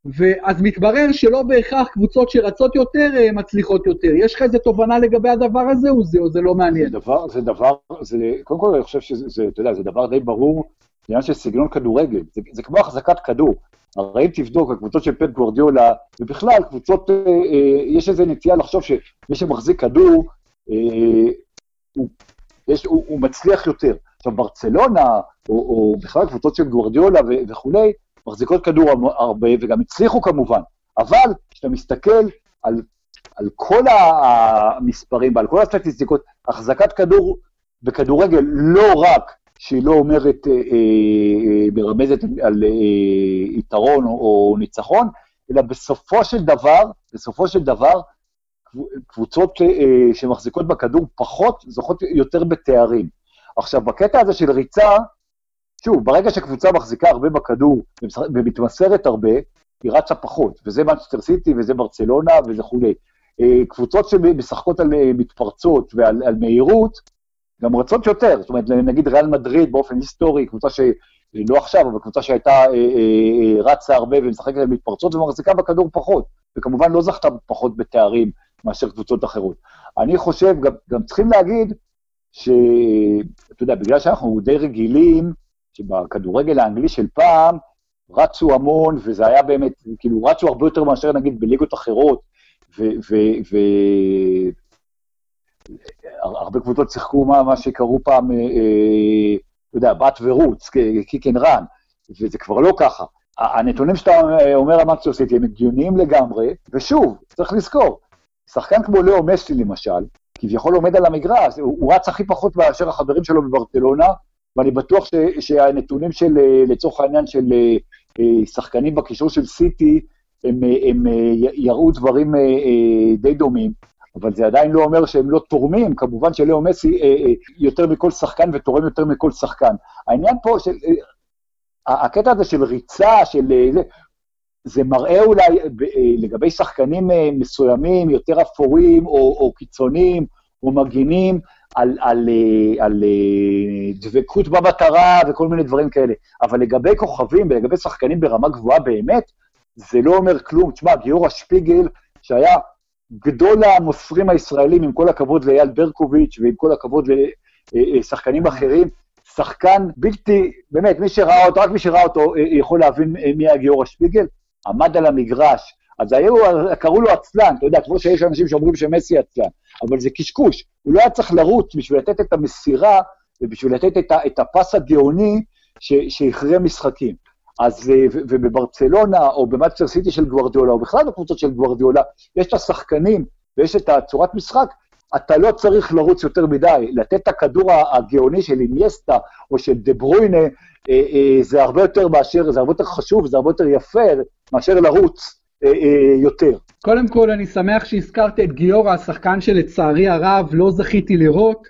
ואז מתברר שלא בהכרח קבוצות שרצות יותר אה, מצליחות יותר. יש לך איזה תובנה לגבי הדבר הזה, או זה, או זה לא מעניין? זה דבר, זה דבר, זה, קודם כל אני חושב שזה, אתה יודע, זה דבר די ברור, זה עניין של סגנון כדורגל, זה, זה כמו החזקת כדור. הרי אם תבדוק, הקבוצות של פט גוורדיולה, ובכלל, קבוצות, אה, אה, יש איזו נטייה לחשוב שמי שמחזיק כדור, אה, הוא, יש, הוא, הוא מצליח יותר. עכשיו, ברצלונה, או, או בכלל קבוצות של גוורדיולה וכולי, מחזיקות כדור הרבה, וגם הצליחו כמובן, אבל כשאתה מסתכל על, על כל המספרים ועל כל הסטטיסטיקות, החזקת כדור בכדורגל לא רק שהיא לא אומרת, אה, אה, מרמזת על אה, יתרון או, או ניצחון, אלא בסופו של דבר, בסופו של דבר, קבוצות אה, שמחזיקות בכדור פחות, זוכות יותר בתארים. עכשיו, בקטע הזה של ריצה, שוב, ברגע שקבוצה מחזיקה הרבה בכדור ומתמסרת הרבה, היא רצה פחות, וזה מנצ'סטר סיטי וזה ברצלונה וזה כולי. אה, קבוצות שמשחקות על אה, מתפרצות ועל על מהירות, גם רצות יותר, זאת אומרת, נגיד ריאל מדריד באופן היסטורי, קבוצה ש... לא עכשיו, אבל קבוצה שהייתה אה, אה, רצה הרבה ומשחקת על מתפרצות ומחזיקה בכדור פחות, וכמובן לא זכתה פחות בתארים מאשר קבוצות אחרות. אני חושב, גם, גם צריכים להגיד, שאתה יודע, בגלל שאנחנו די רגילים, שבכדורגל האנגלי של פעם רצו המון, וזה היה באמת, כאילו, רצו הרבה יותר מאשר נגיד בליגות אחרות, והרבה קבוצות שיחקו מה, מה שקראו פעם, אה, אה, אתה יודע, בעט ורוץ, kick and run, וזה כבר לא ככה. הנתונים שאתה אומר על מנצ'סטר סיטי הם הגיוניים לגמרי, ושוב, צריך לזכור, שחקן כמו לאו מסי למשל, כביכול עומד על המגרש, הוא, הוא רץ הכי פחות מאשר החברים שלו בברצלונה, ואני בטוח ש, שהנתונים של, אה, לצורך העניין, של אה, אה, שחקנים בקישור של סיטי, הם, הם יראו דברים די דומים, אבל זה עדיין לא אומר שהם לא תורמים, כמובן שלאו מסי יותר מכל שחקן ותורם יותר מכל שחקן. העניין פה של... הקטע הזה של ריצה, של זה, מראה אולי לגבי שחקנים מסוימים, יותר אפורים או, או קיצוניים או מגינים, על, על, אה, על, על אה, דבקות במטרה וכל מיני דברים כאלה. אבל לגבי כוכבים ולגבי שחקנים ברמה גבוהה באמת, זה לא אומר כלום. תשמע, גיורא שפיגל, שהיה גדול המוסרים הישראלים, עם כל הכבוד לאייל ברקוביץ' ועם כל הכבוד לשחקנים אה, אחרים, שחקן בלתי, באמת, מי שראה אותו, רק מי שראה אותו יכול להבין מי היה גיורא שפיגל, עמד על המגרש, אז היו, קראו לו עצלן, אתה יודע, כמו שיש אנשים שאומרים שמסי עצלן, אבל זה קשקוש, הוא לא היה צריך לרוץ בשביל לתת את המסירה ובשביל לתת את, את הפס הגאוני שהכריע משחקים. אז, ובברצלונה, או במאצ'ר סיטי של גוורדיולה, או בכלל בקבוצות של גוורדיולה, יש את השחקנים ויש את הצורת משחק, אתה לא צריך לרוץ יותר מדי, לתת את הכדור הגאוני של אינייסטה או של דה ברוינה, אה, אה, זה הרבה יותר מאשר, זה הרבה יותר חשוב, זה הרבה יותר יפה מאשר לרוץ יותר. קודם כל, אני שמח שהזכרת את גיורא, השחקן שלצערי הרב לא זכיתי לראות.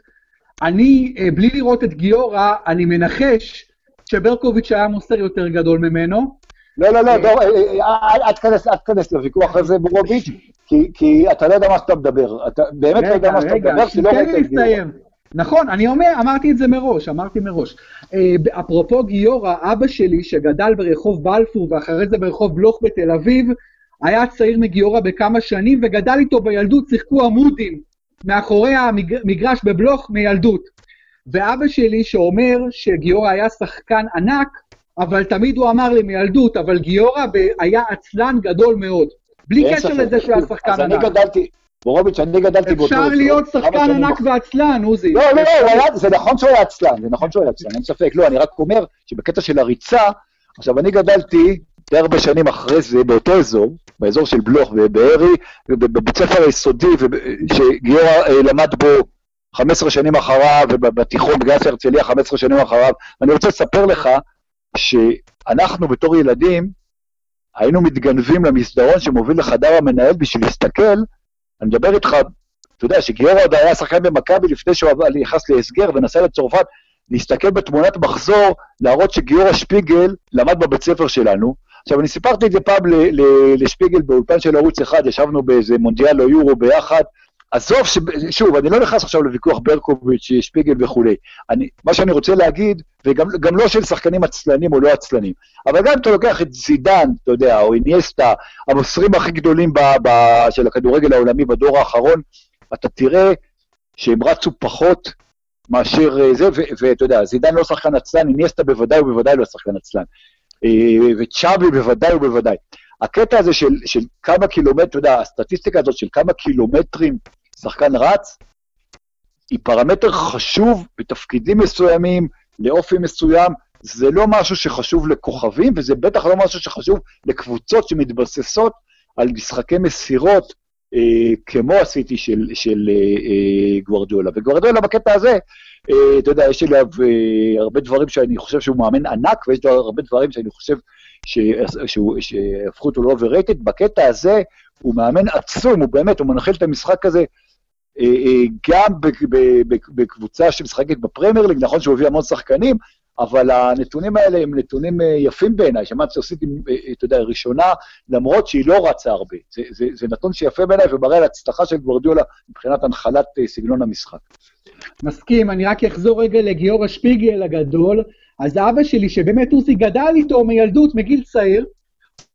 אני, אה, בלי לראות את גיורא, אני מנחש שברקוביץ' היה מוסר יותר גדול ממנו. לא, לא, לא, דור, אל תכנס לוויכוח הזה, בורוביץ', כי אתה לא יודע מה שאתה מדבר. אתה באמת לא יודע מה שאתה מדבר, כי לא ראית את גיורא. נכון, אני אומר, אמרתי את זה מראש, אמרתי מראש. אפרופו גיורא, אבא שלי, שגדל ברחוב בלפור ואחרי זה ברחוב בלוך בתל אביב, היה צעיר מגיורא בכמה שנים וגדל איתו בילדות, שיחקו עמודים מאחורי המגרש בבלוך מילדות. ואבא שלי שאומר שגיורא היה שחקן ענק, אבל תמיד הוא אמר לי מילדות, אבל גיורא היה עצלן גדול מאוד. בלי קשר לזה שהוא היה שחקן ענק. אז אני גדלתי, בורוביץ', אני גדלתי באותו... אפשר להיות שחקן ענק ועצלן, עוזי. לא, לא, לא, זה נכון שהוא היה עצלן, זה נכון שהוא היה עצלן, אין ספק. לא, אני רק אומר שבקטע של הריצה, עכשיו, אני גדלתי די הרבה שנים אחרי זה, באותו אזור, באזור של בלוך ובארי, ובבית ספר היסודי, שגיורא אה, למד בו 15 שנים אחריו, ובתיכון בגלל הרצליה 15 שנים אחריו. ואני רוצה לספר לך שאנחנו בתור ילדים, היינו מתגנבים למסדרון שמוביל לחדר המנהל בשביל להסתכל, אני מדבר איתך אתה יודע, שגיורא עוד היה שחקן במכבי לפני שהוא נכנס להסגר ונסע לצרפת, להסתכל בתמונת מחזור, להראות שגיורא שפיגל למד בבית ספר שלנו. עכשיו, אני סיפרתי את זה פעם לשפיגל באולפן של ערוץ אחד, ישבנו באיזה מונדיאל או יורו ביחד, עזוב, ש... שוב, אני לא נכנס עכשיו לוויכוח ברקוביץ', שפיגל וכולי. אני, מה שאני רוצה להגיד, וגם לא של שחקנים עצלנים או לא עצלנים, אבל גם אם אתה לוקח את זידן, אתה יודע, או איניאסטה, המוסרים הכי גדולים ב, ב, של הכדורגל העולמי בדור האחרון, אתה תראה שהם רצו פחות מאשר אה, זה, ואתה יודע, זידן לא שחקן עצלן, איניאסטה בוודאי ובוודאי לא שחקן עצלן. אה, וצ'אבי בוודאי ובוודאי. הקטע הזה של, של כמה קילומטר, אתה יודע, הסטטיסטיקה הזאת של כמה קילומטרים שחקן רץ, היא פרמטר חשוב בתפקידים מסוימים, לאופי מסוים, זה לא משהו שחשוב לכוכבים, וזה בטח לא משהו שחשוב לקבוצות שמתבססות על משחקי מסירות, כמו הסיטי של, של אה, אה, גוורדיולה. וגוורדיולה בקטע הזה, אה, אתה יודע, יש אליו אה, הרבה דברים שאני חושב שהוא מאמן ענק, ויש לו הרבה דברים שאני חושב שהפכו אותו ל-overrated. בקטע הזה הוא מאמן עצום, הוא באמת, הוא מנחיל את המשחק הזה אה, אה, גם בקבוצה שמשחקת בפרמייר ליג, נכון שהוא הביא המון שחקנים, אבל הנתונים האלה הם נתונים אה, יפים בעיניי, שמעתי שעשיתי, אתה יודע, ראשונה, למרות שהיא לא רצה הרבה. זה, זה, זה נתון שיפה בעיניי ומראה על הצלחה של גוורדיולה מבחינת הנחלת סגנון המשחק. מסכים, אני רק אחזור רגע לגיורא שפיגל הגדול. אז אבא שלי, שבאמת עוזי גדל איתו מילדות, מגיל צעיר,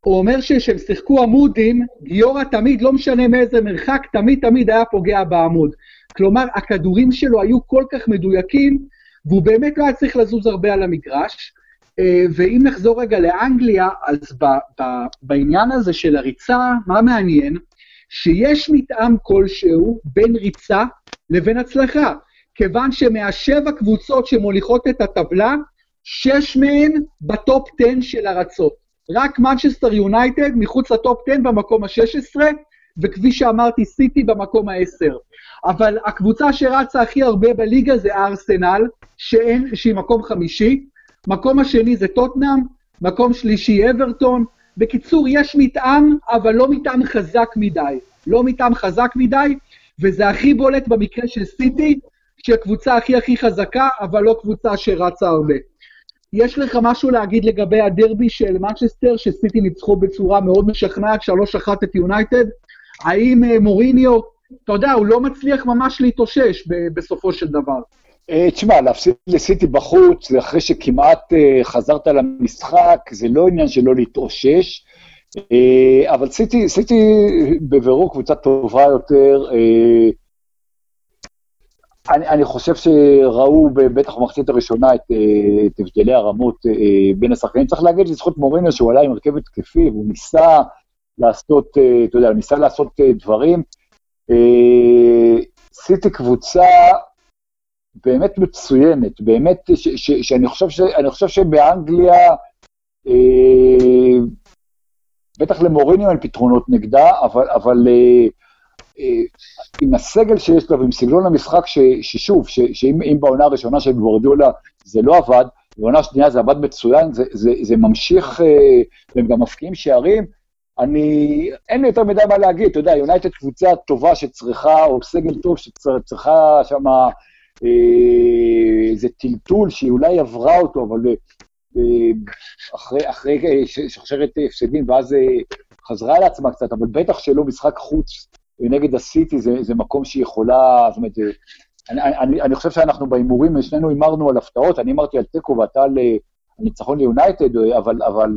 הוא אומר שכשהם שיחקו עמודים, גיורא תמיד, לא משנה מאיזה מרחק, תמיד תמיד היה פוגע בעמוד. כלומר, הכדורים שלו היו כל כך מדויקים, והוא באמת לא היה צריך לזוז הרבה על המגרש. אה, ואם נחזור רגע לאנגליה, אז ב, ב, בעניין הזה של הריצה, מה מעניין? שיש מתאם כלשהו בין ריצה לבין הצלחה. כיוון שמהשבע קבוצות שמוליכות את הטבלה, שש מהן בטופ 10 של הרצות. רק מנצ'סטר יונייטד מחוץ לטופ 10 במקום ה-16, וכפי שאמרתי, סיטי במקום ה-10. אבל הקבוצה שרצה הכי הרבה בליגה זה ארסנל, שאין, שהיא מקום חמישי, מקום השני זה טוטנאם, מקום שלישי אברטון. בקיצור, יש מטען, אבל לא מטען חזק מדי. לא מטען חזק מדי, וזה הכי בולט במקרה של סיטי, שהיא הקבוצה הכי הכי חזקה, אבל לא קבוצה שרצה הרבה. יש לך משהו להגיד לגבי הדרבי של מנצ'סטר, שסיטי ניצחו בצורה מאוד משכנעת, 3-1 את יונייטד? האם אה, מוריניו, אתה יודע, הוא לא מצליח ממש להתאושש בסופו של דבר? אה, תשמע, להפסיד לסיטי בחוץ, אחרי שכמעט אה, חזרת למשחק, זה לא עניין שלא להתאושש, אבל סיטי, סיטי בבירור קבוצה טובה יותר, אני, אני חושב שראו בטח במחצית הראשונה את, את הבדלי הרמות בין השחקנים. צריך להגיד לזכות מורינו שהוא עלה עם הרכב התקפי, והוא ניסה לעשות, אה, אתה יודע, ניסה לעשות דברים. סיטי קבוצה באמת מצוינת, באמת, ש, ש, שאני חושב, ש, חושב שבאנגליה, בטח למוריניו אין פתרונות נגדה, אבל, אבל אה, עם הסגל שיש לו ועם סגלון המשחק, ש, ששוב, ש, שאם בעונה הראשונה של גוורדיולה זה לא עבד, בעונה השנייה זה עבד מצוין, זה, זה, זה ממשיך, אה, והם גם מפקיעים שערים. אני, אין לי יותר מדי מה להגיד, אתה יודע, יונייטד קבוצה טובה שצריכה, או סגל טוב שצריכה שם אה, איזה טלטול שהיא אולי עברה אותו, אבל אה, אחרי, אחרי שרשרת הפסדים, ואז אה, חזרה לעצמה קצת, אבל בטח שלא משחק חוץ נגד הסיטי זה, זה מקום שהיא יכולה, זאת אומרת, אני, אני, אני חושב שאנחנו בהימורים, שנינו הימרנו על הפתעות, אני אמרתי על תיקו ואתה על ניצחון ליונייטד, אבל, אבל,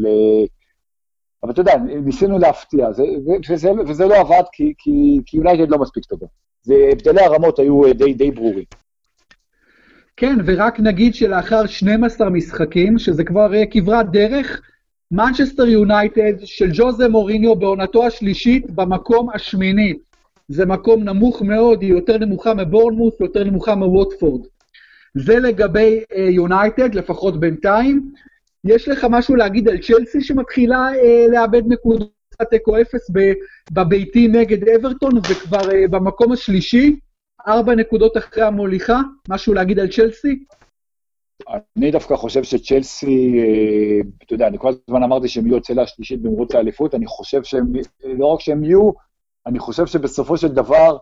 אבל אתה יודע, ניסינו להפתיע, זה, וזה, וזה לא עבד כי, כי, כי יונייטד לא מספיק טובה. הבדלי הרמות היו די, די ברורים. כן, ורק נגיד שלאחר 12 משחקים, שזה כבר כברת דרך, מנצ'סטר יונייטד של ג'וזה מוריניו בעונתו השלישית במקום השמיני. זה מקום נמוך מאוד, היא יותר נמוכה מבורנמות', יותר נמוכה מווטפורד. זה לגבי יונייטד, uh, לפחות בינתיים. יש לך משהו להגיד על צ'לסי שמתחילה uh, לאבד נקודות? תיקו אפס בביתי נגד אברטון, וכבר uh, במקום השלישי, ארבע נקודות אחרי המוליכה, משהו להגיד על צ'לסי? אני דווקא חושב שצ'לסי, אתה יודע, אני כל הזמן אמרתי שהם יהיו הצלע השלישית במרוץ האליפות, אני חושב שהם, לא רק שהם יהיו, אני חושב שבסופו של דבר, אה,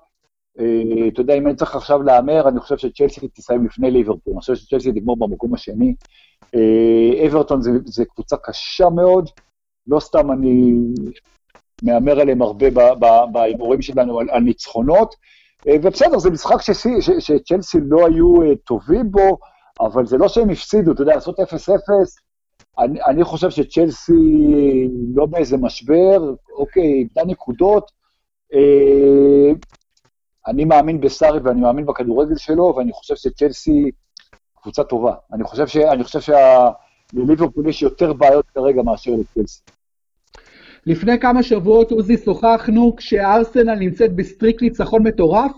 אתה יודע, אם אני צריך עכשיו להמר, אני חושב שצ'לסי תסיים לפני ליברפול, אני חושב שצ'לסי תגמור במקום השני. אה, אברטון זה קבוצה קשה מאוד, לא סתם אני מהמר עליהם הרבה בהימורים שלנו על, על ניצחונות, ובסדר, זה משחק שצ'לסי לא היו טובים בו, אבל זה לא שהם הפסידו, אתה יודע, לעשות 0-0, אני, אני חושב שצ'לסי לא באיזה משבר, אוקיי, איבדה נקודות. אה, אני מאמין בסארי ואני מאמין בכדורגל שלו, ואני חושב שצ'לסי קבוצה טובה. אני חושב, ש, אני חושב שלליברפול יש יותר בעיות כרגע מאשר לצ'לסי. לפני כמה שבועות, עוזי, שוחחנו כשארסנל נמצאת ב streak ניצחון מטורף,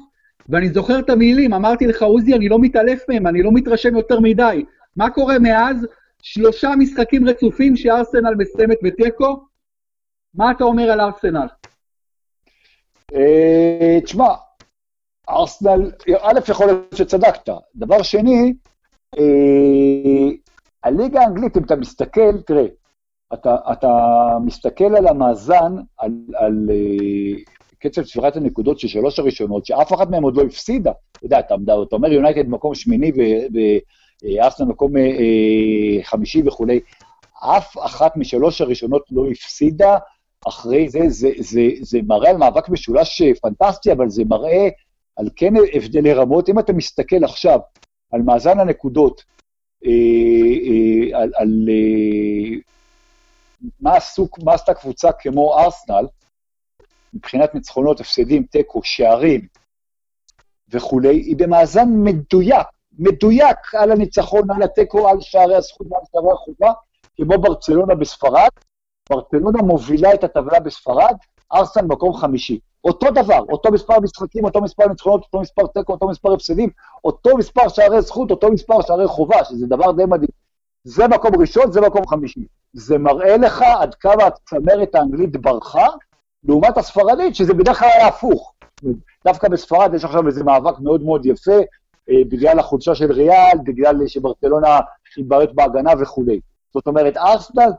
ואני זוכר את המילים, אמרתי לך, עוזי, אני לא מתעלף מהם, אני לא מתרשם יותר מדי. מה קורה מאז? שלושה משחקים רצופים שארסנל מסיימת בתיקו. מה אתה אומר על ארסנל? אה, תשמע, ארסנל, א', יכול להיות שצדקת. דבר שני, אה, הליגה האנגלית, אם אתה מסתכל, תראה, אתה, אתה מסתכל על המאזן, על, על uh, קצב שבירת הנקודות של שלוש הראשונות, שאף אחת מהן עוד לא הפסידה. אתה יודע, אתה, אתה אומר יונייטד מקום שמיני וארסנל מקום uh, חמישי וכולי, אף אחת משלוש הראשונות לא הפסידה. אחרי זה, זה, זה, זה, זה מראה על מאבק משולש פנטסטי, אבל זה מראה על כן הבדלי רמות. אם אתה מסתכל עכשיו על מאזן הנקודות, אה, אה, על, על אה, מה, עשו, מה עשתה קבוצה כמו ארסנל, מבחינת ניצחונות, הפסדים, תיקו, שערים וכולי, היא במאזן מדויק, מדויק על הניצחון, על התיקו, על שערי הזכות ועל שערי החובה, כמו ברצלונה בספרד. ברצלונה מובילה את הטבלה בספרד, ארסנל מקום חמישי. אותו דבר, אותו מספר משחקים, אותו מספר ניצחונות, אותו מספר תיקו, אותו מספר הפסדים, אותו מספר שערי זכות, אותו מספר שערי חובה, שזה דבר די מדהים. זה מקום ראשון, זה מקום חמישי. זה מראה לך עד כמה הצמרת האנגלית ברחה, לעומת הספרדית, שזה בדרך כלל היה הפוך. דווקא בספרד יש עכשיו איזה מאבק מאוד מאוד יפה, אה, בגלל החולשה של ריאל, בגלל שברצלונה עם בעיות בהגנה וכולי. זאת אומרת, ארסנל,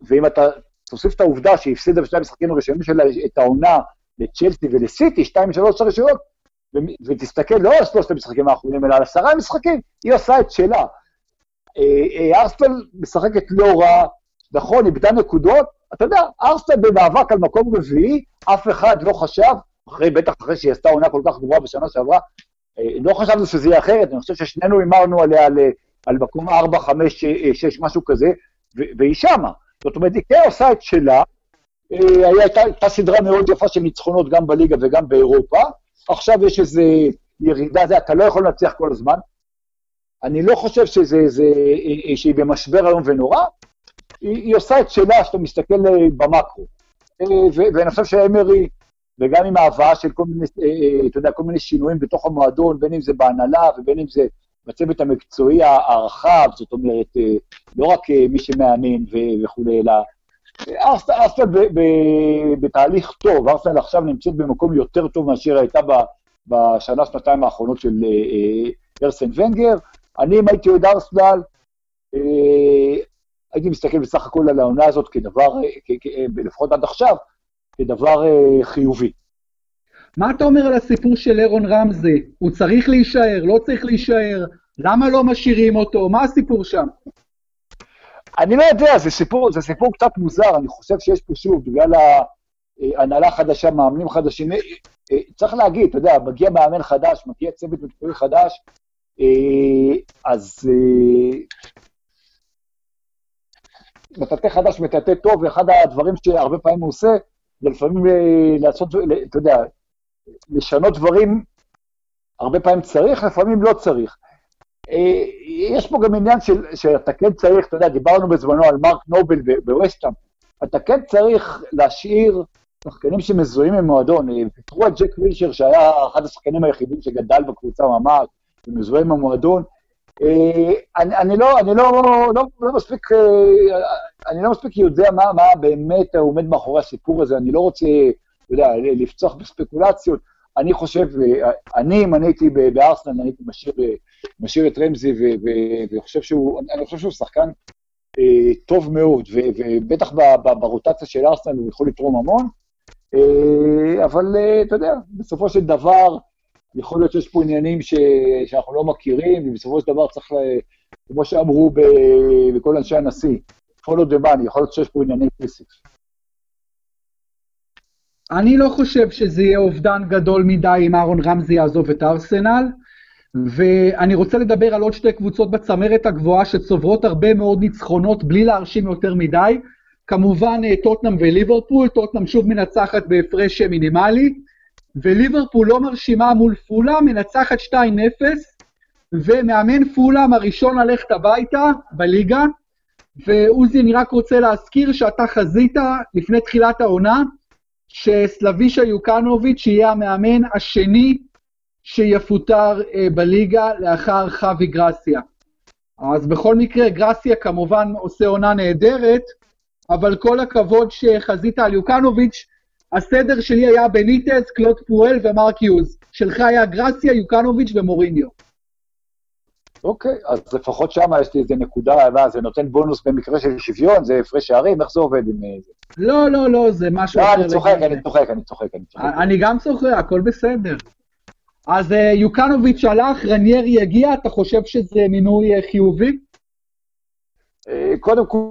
ואם אתה תוסיף את העובדה שהיא הפסידה בשני המשחקים הראשונים שלה את העונה לצ'לסי ולסיטי, שתיים משלוש הראשונות, ותסתכל לא על שלושת המשחקים האחרונים, אלא על עשרה משחקים, היא עושה את שלה. אה, אה, ארסטל משחקת לא רע, נכון, איבדה נקודות, אתה יודע, ארסטל במאבק על מקום רביעי, אף אחד לא חשב, אחרי, בטח אחרי שהיא עשתה עונה כל כך גרועה בשנה שעברה, אה, לא חשבנו שזה יהיה אחרת, אני חושב ששנינו הימרנו עליה על, על מקום 4, 5, 6, משהו כזה, והיא שמה. זאת אומרת, היא כן עושה את שלה, הייתה, הייתה סדרה מאוד יפה של ניצחונות גם בליגה וגם באירופה, עכשיו יש איזו ירידה, זה, אתה לא יכול לנצח כל הזמן, אני לא חושב שזה, זה, אה, שהיא במשבר איום ונורא, היא, היא עושה את שלה כשאתה מסתכל אה, במקרו. אה, ואני חושב שאמרי, וגם עם ההבאה של כל מיני, אתה יודע, כל מיני שינויים בתוך המועדון, בין אם זה בהנהלה ובין אם זה בצוות המקצועי הרחב, זאת אומרת, לא רק מי שמאמן וכולי, אלא ארסנל בתהליך טוב, ארסנל עכשיו נמצאת במקום יותר טוב מאשר הייתה בשנה, שנתיים האחרונות של ארסן ונגר, אני, אם הייתי אוהד ארסנל, אה, הייתי מסתכל בסך הכל על העונה הזאת כדבר, אה, לפחות עד עכשיו, כדבר אה, חיובי. מה אתה אומר על הסיפור של אירון רמזי? הוא צריך להישאר, לא צריך להישאר? למה לא משאירים אותו? מה הסיפור שם? אני לא יודע, זה סיפור, זה סיפור קצת מוזר, אני חושב שיש פה שוב, בגלל ההנהלה חדשה, מאמנים חדשים, צריך להגיד, אתה יודע, מגיע מאמן חדש, מגיע צוות מקצועי חדש, אה, אז אה, מטאטא חדש מטאטא טוב, ואחד הדברים שהרבה פעמים הוא עושה, זה לפעמים אה, לעשות, אתה יודע, לשנות דברים, הרבה פעמים צריך, לפעמים לא צריך. יש פה גם עניין של, שאתה כן צריך, אתה יודע, דיברנו בזמנו על מרק נובל בווסטהאם, אתה כן צריך להשאיר שחקנים שמזוהים עם מועדון. פיתרו את ג'ק וילשר, שהיה אחד השחקנים היחידים שגדל בקבוצה ממש, ומזוהה עם המועדון. אה, אני, אני, לא, אני לא, לא, לא מספיק, אה, אני לא מספיק יודע מה, מה באמת עומד מאחורי הסיפור הזה, אני לא רוצה, אתה יודע, לפצוח בספקולציות. אני חושב, אה, אני, אם אני הייתי בארסנל, הייתי משאיר, משאיר את רמזי, וחושב שהוא, אני חושב שהוא שחקן טוב מאוד, ובטח ברוטציה של ארסנל הוא יכול לתרום המון. אבל אתה יודע, בסופו של דבר, יכול להיות שיש פה עניינים ש... שאנחנו לא מכירים, ובסופו של דבר צריך, לה... כמו שאמרו ב... בכל אנשי הנשיא, follow the יכול להיות שיש פה ענייני כסף. אני לא חושב שזה יהיה אובדן גדול מדי אם אהרון רמזי יעזוב את ארסנל, ואני רוצה לדבר על עוד שתי קבוצות בצמרת הגבוהה שצוברות הרבה מאוד ניצחונות בלי להרשים יותר מדי. כמובן אה, טוטנאם וליברפול, טוטנאם שוב מנצחת בהפרש מינימלי, וליברפול לא מרשימה מול פולה, מנצחת 2-0, ומאמן פולאם הראשון ללכת הביתה בליגה, ועוזי, אני רק רוצה להזכיר שאתה חזית לפני תחילת העונה, שסלבישה יוקנוביץ' יהיה המאמן השני שיפוטר אה, בליגה לאחר חווי גרסיה. אז בכל מקרה, גרסיה כמובן עושה עונה נהדרת, אבל כל הכבוד שחזית על יוקנוביץ', הסדר שלי היה בניטס, קלוד פואל ומרק יוז. שלך היה גרסיה, יוקנוביץ' ומוריניו. אוקיי, אז לפחות שם יש לי איזה נקודה, מה, זה נותן בונוס במקרה של שוויון, זה הפרש שערים, איך זה עובד עם אה, זה? לא, לא, לא, זה משהו לא, אני צוחק, אני צוחק, אני צוחק, אני צוחק. אני גם צוחק, הכל בסדר. אז אה, יוקנוביץ' הלך, רניירי הגיע, אתה חושב שזה מינוי אה, חיובי? קודם כל,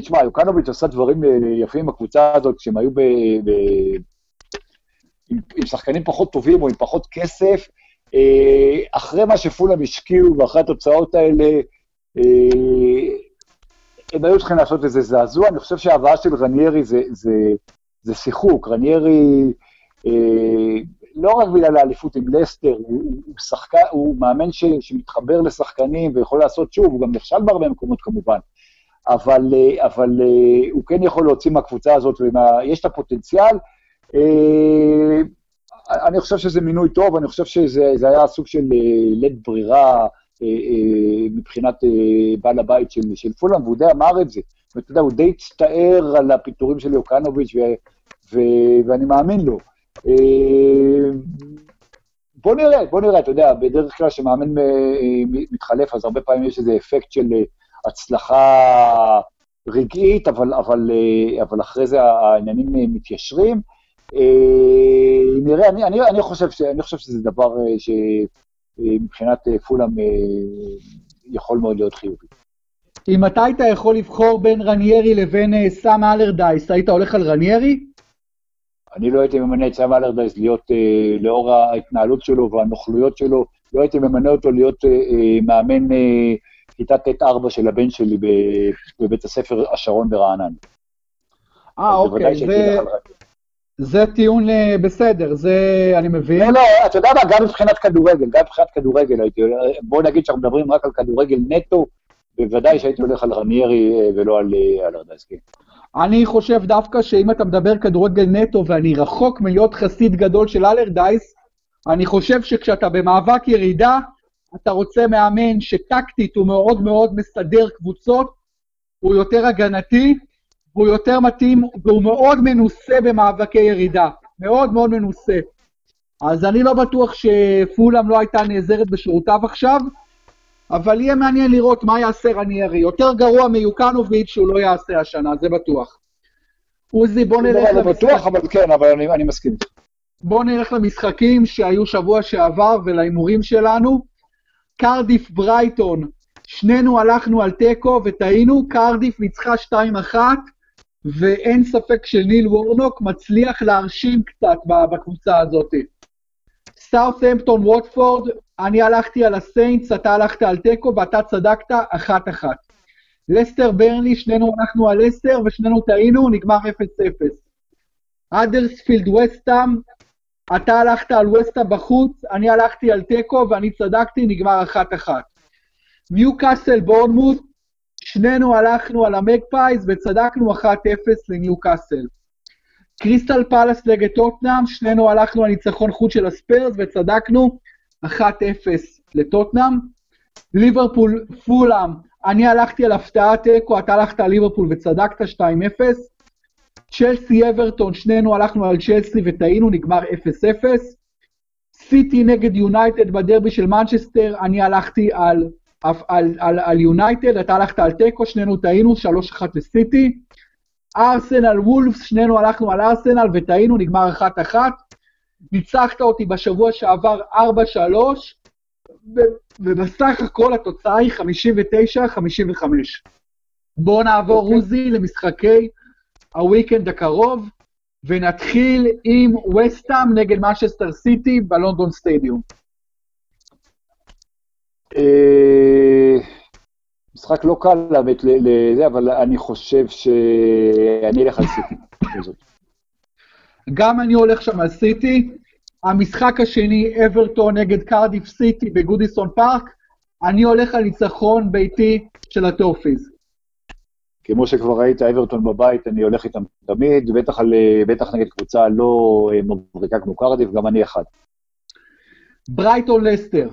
תשמע, יוקנוביץ' עשה דברים יפים עם הקבוצה הזאת, כשהם היו ב... ב... עם, עם שחקנים פחות טובים או עם פחות כסף, אחרי מה שפולאם השקיעו ואחרי התוצאות האלה, אה, הם היו צריכים לעשות איזה זעזוע. אני חושב שההבאה של רניירי זה, זה, זה שיחוק. רניירי, אה, לא רק בגלל האליפות עם לסטר, הוא, הוא, שחקן, הוא מאמן ש, שמתחבר לשחקנים ויכול לעשות שוב, הוא גם נכשל בהרבה מקומות כמובן, אבל, אבל הוא כן יכול להוציא מהקבוצה הזאת, ויש את הפוטנציאל. אני חושב שזה מינוי טוב, אני חושב שזה היה סוג של אה, לית ברירה אה, אה, מבחינת בעל הבית של, של פולאם, והוא די אמר את זה. ואתה יודע, הוא די הצטער על הפיטורים של יוקנוביץ', ו, ו, ואני מאמין לו. בוא נראה, בוא נראה, אתה יודע, בדרך כלל כשמאמן מתחלף, אז הרבה פעמים יש איזה אפקט של הצלחה רגעית, אבל, אבל, אבל אחרי זה העניינים מתיישרים. אה, נראה, אני, אני, אני, חושב ש, אני חושב שזה דבר אה, שמבחינת אה, פולאם יכול מאוד להיות חיובי. אם אתה היית יכול לבחור בין רניירי לבין סאם אלרדייס, היית הולך על רניירי? אני לא הייתי ממנה את סאם אלרדייס להיות, אה, לאור ההתנהלות שלו והנוכלויות שלו, לא הייתי ממנה אותו להיות אה, מאמן אה, כיתה ט'-4 של הבן שלי בבית הספר השרון ברענן. אה, אוקיי, זה... זה טיעון אה, בסדר, זה אני מבין. לא, לא, אתה יודע מה, גם מבחינת כדורגל, גם מבחינת כדורגל הייתי, בוא נגיד שאנחנו מדברים רק על כדורגל נטו, בוודאי שהייתי הולך על רניירי אה, ולא על אה, ארדסקי. אני חושב דווקא שאם אתה מדבר כדורגל נטו ואני רחוק מלהיות חסיד גדול של אלרדייס, אני חושב שכשאתה במאבק ירידה, אתה רוצה מאמן שטקטית הוא מאוד מאוד מסדר קבוצות, הוא יותר הגנתי, והוא יותר מתאים, והוא מאוד מנוסה במאבקי ירידה, מאוד מאוד מנוסה. אז אני לא בטוח שפולאם לא הייתה נעזרת בשירותיו עכשיו, אבל יהיה מעניין לראות מה יעשה רניירי. יותר גרוע מיוקנוביץ' שהוא לא יעשה השנה, זה בטוח. עוזי, בוא נלך למשחקים. לא בטוח, אבל כן, אבל אני, אני מסכים. בוא נלך למשחקים שהיו שבוע שעבר ולהימורים שלנו. קרדיף ברייטון, שנינו הלכנו על תיקו וטעינו, קרדיף ניצחה 2-1, ואין ספק שניל וורנוק מצליח להרשים קצת בקבוצה הזאת. סאות'המפטון ווטפורד, אני הלכתי על הסיינטס, אתה הלכת על תיקו ואתה צדקת אחת-אחת. לסטר ברנלי, שנינו הלכנו על לסטר ושנינו טעינו, נגמר 0-0. האדרספילד וסטאם, אתה הלכת על וסטאם בחוץ, אני הלכתי על תיקו ואני צדקתי, נגמר אחת-אחת. ניו קאסל בורנמות', שנינו הלכנו על המגפייז וצדקנו 1-0 לניו קאסל. קריסטל פלאס נגד טוטנאם, שנינו הלכנו על ניצחון חוץ של הספרס וצדקנו 1-0 לטוטנאם. ליברפול פולאם, אני הלכתי על הפתעת תיקו, אתה הלכת על ליברפול וצדקת 2-0. צ'לסי אברטון, שנינו הלכנו על צ'לסי וטעינו, נגמר 0-0. סיטי נגד יונייטד בדרבי של מנצ'סטר, אני הלכתי על על יונייטד, אתה הלכת על תיקו, שנינו טעינו, 3-1 לסיטי. ארסנל וולפס, שנינו הלכנו על ארסנל וטעינו, נגמר אחת אחת. ניצחת אותי בשבוע שעבר 4-3, ובסך הכל התוצאה היא 59-55. בואו נעבור, עוזי, למשחקי הוויקנד הקרוב, ונתחיל עם וסטאם נגד מנצ'סטר סיטי בלונדון סטדיום. אה, משחק לא קל לאמת לזה, אבל אני חושב שאני אלך על סיטי. גם אני הולך שם על סיטי. המשחק השני, אברטון נגד קרדיף סיטי בגודיסון פארק, אני הולך על ניצחון ביתי של הטופיז. כמו שכבר ראית, אברטון בבית, אני הולך איתם תמיד, בטח, על, בטח נגד קבוצה לא אה, מבריקה כמו קרדיף, גם אני אחד. ברייטון לסטר.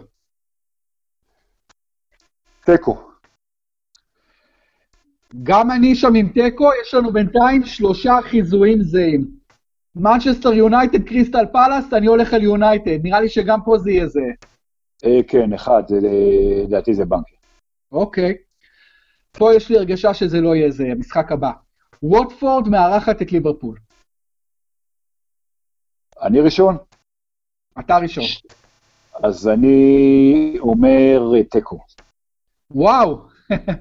תיקו. גם אני שם עם תיקו, יש לנו בינתיים שלושה חיזויים זהים. מנצ'סטר יונייטד, קריסטל פלאס, אני הולך על יונייטד, נראה לי שגם פה זה יהיה זה. אה, כן, אחד, לדעתי זה banker. אוקיי. פה יש לי הרגשה שזה לא יהיה זה, המשחק הבא. ווטפורד מארחת את ליברפול. אני ראשון? אתה ראשון. אז אני אומר תיקו. וואו,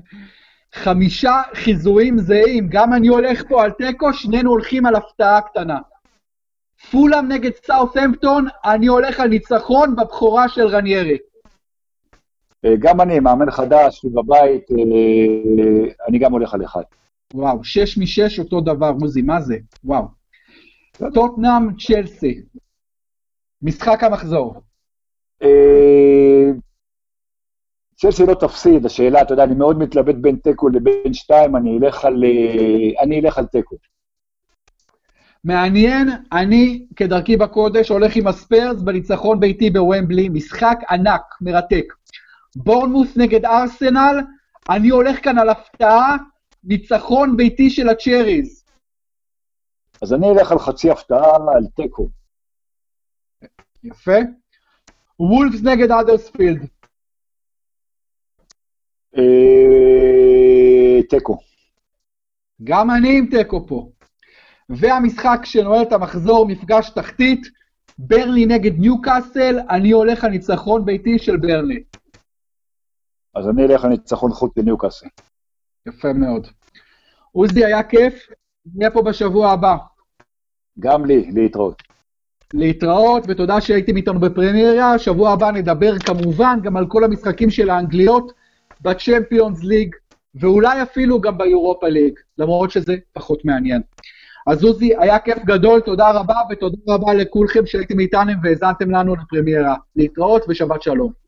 חמישה חיזויים זהים, גם אני הולך פה על תיקו, שנינו הולכים על הפתעה קטנה. פולאם נגד סאות'המפטון, אני הולך על ניצחון בבכורה של רניירי. אה, גם אני, מאמן חדש, בבית, אה, אני גם הולך על אחד. וואו, שש משש אותו דבר, מוזי, מה זה? וואו. טוטנאם, צ'לסי. משחק המחזור. אה, צ'לסי לא תפסיד, השאלה, אתה יודע, אני מאוד מתלבט בין תיקו לבין שתיים, אני אלך על, אני אלך על תיקו. מעניין, אני כדרכי בקודש הולך עם הספיירס בניצחון ביתי בוומבלי, משחק ענק, מרתק. בורנמוס נגד ארסנל, אני הולך כאן על הפתעה, ניצחון ביתי של הצ'ריז. אז אני אלך על חצי הפתעה, על תיקו. יפה. וולפס נגד אדרספילד. אה, תיקו. גם אני עם תיקו פה. והמשחק שנועל את המחזור, מפגש תחתית, ברלי נגד ניוקאסל, אני הולך על ניצחון ביתי של ברלי. אז אני אלך על ניצחון חוץ בניוקאסל. יפה מאוד. עוזי, היה כיף, נהיה פה בשבוע הבא. גם לי, להתראות. להתראות, ותודה שהייתם איתנו בפרמיירה. שבוע הבא נדבר כמובן גם על כל המשחקים של האנגליות בצ'מפיונס ליג, ואולי אפילו גם ביורופה ליג, למרות שזה פחות מעניין. אז עוזי, היה כיף גדול, תודה רבה, ותודה רבה לכולכם שהייתם איתנו והאזנתם לנו לפרמיירה. להתראות ושבת שלום.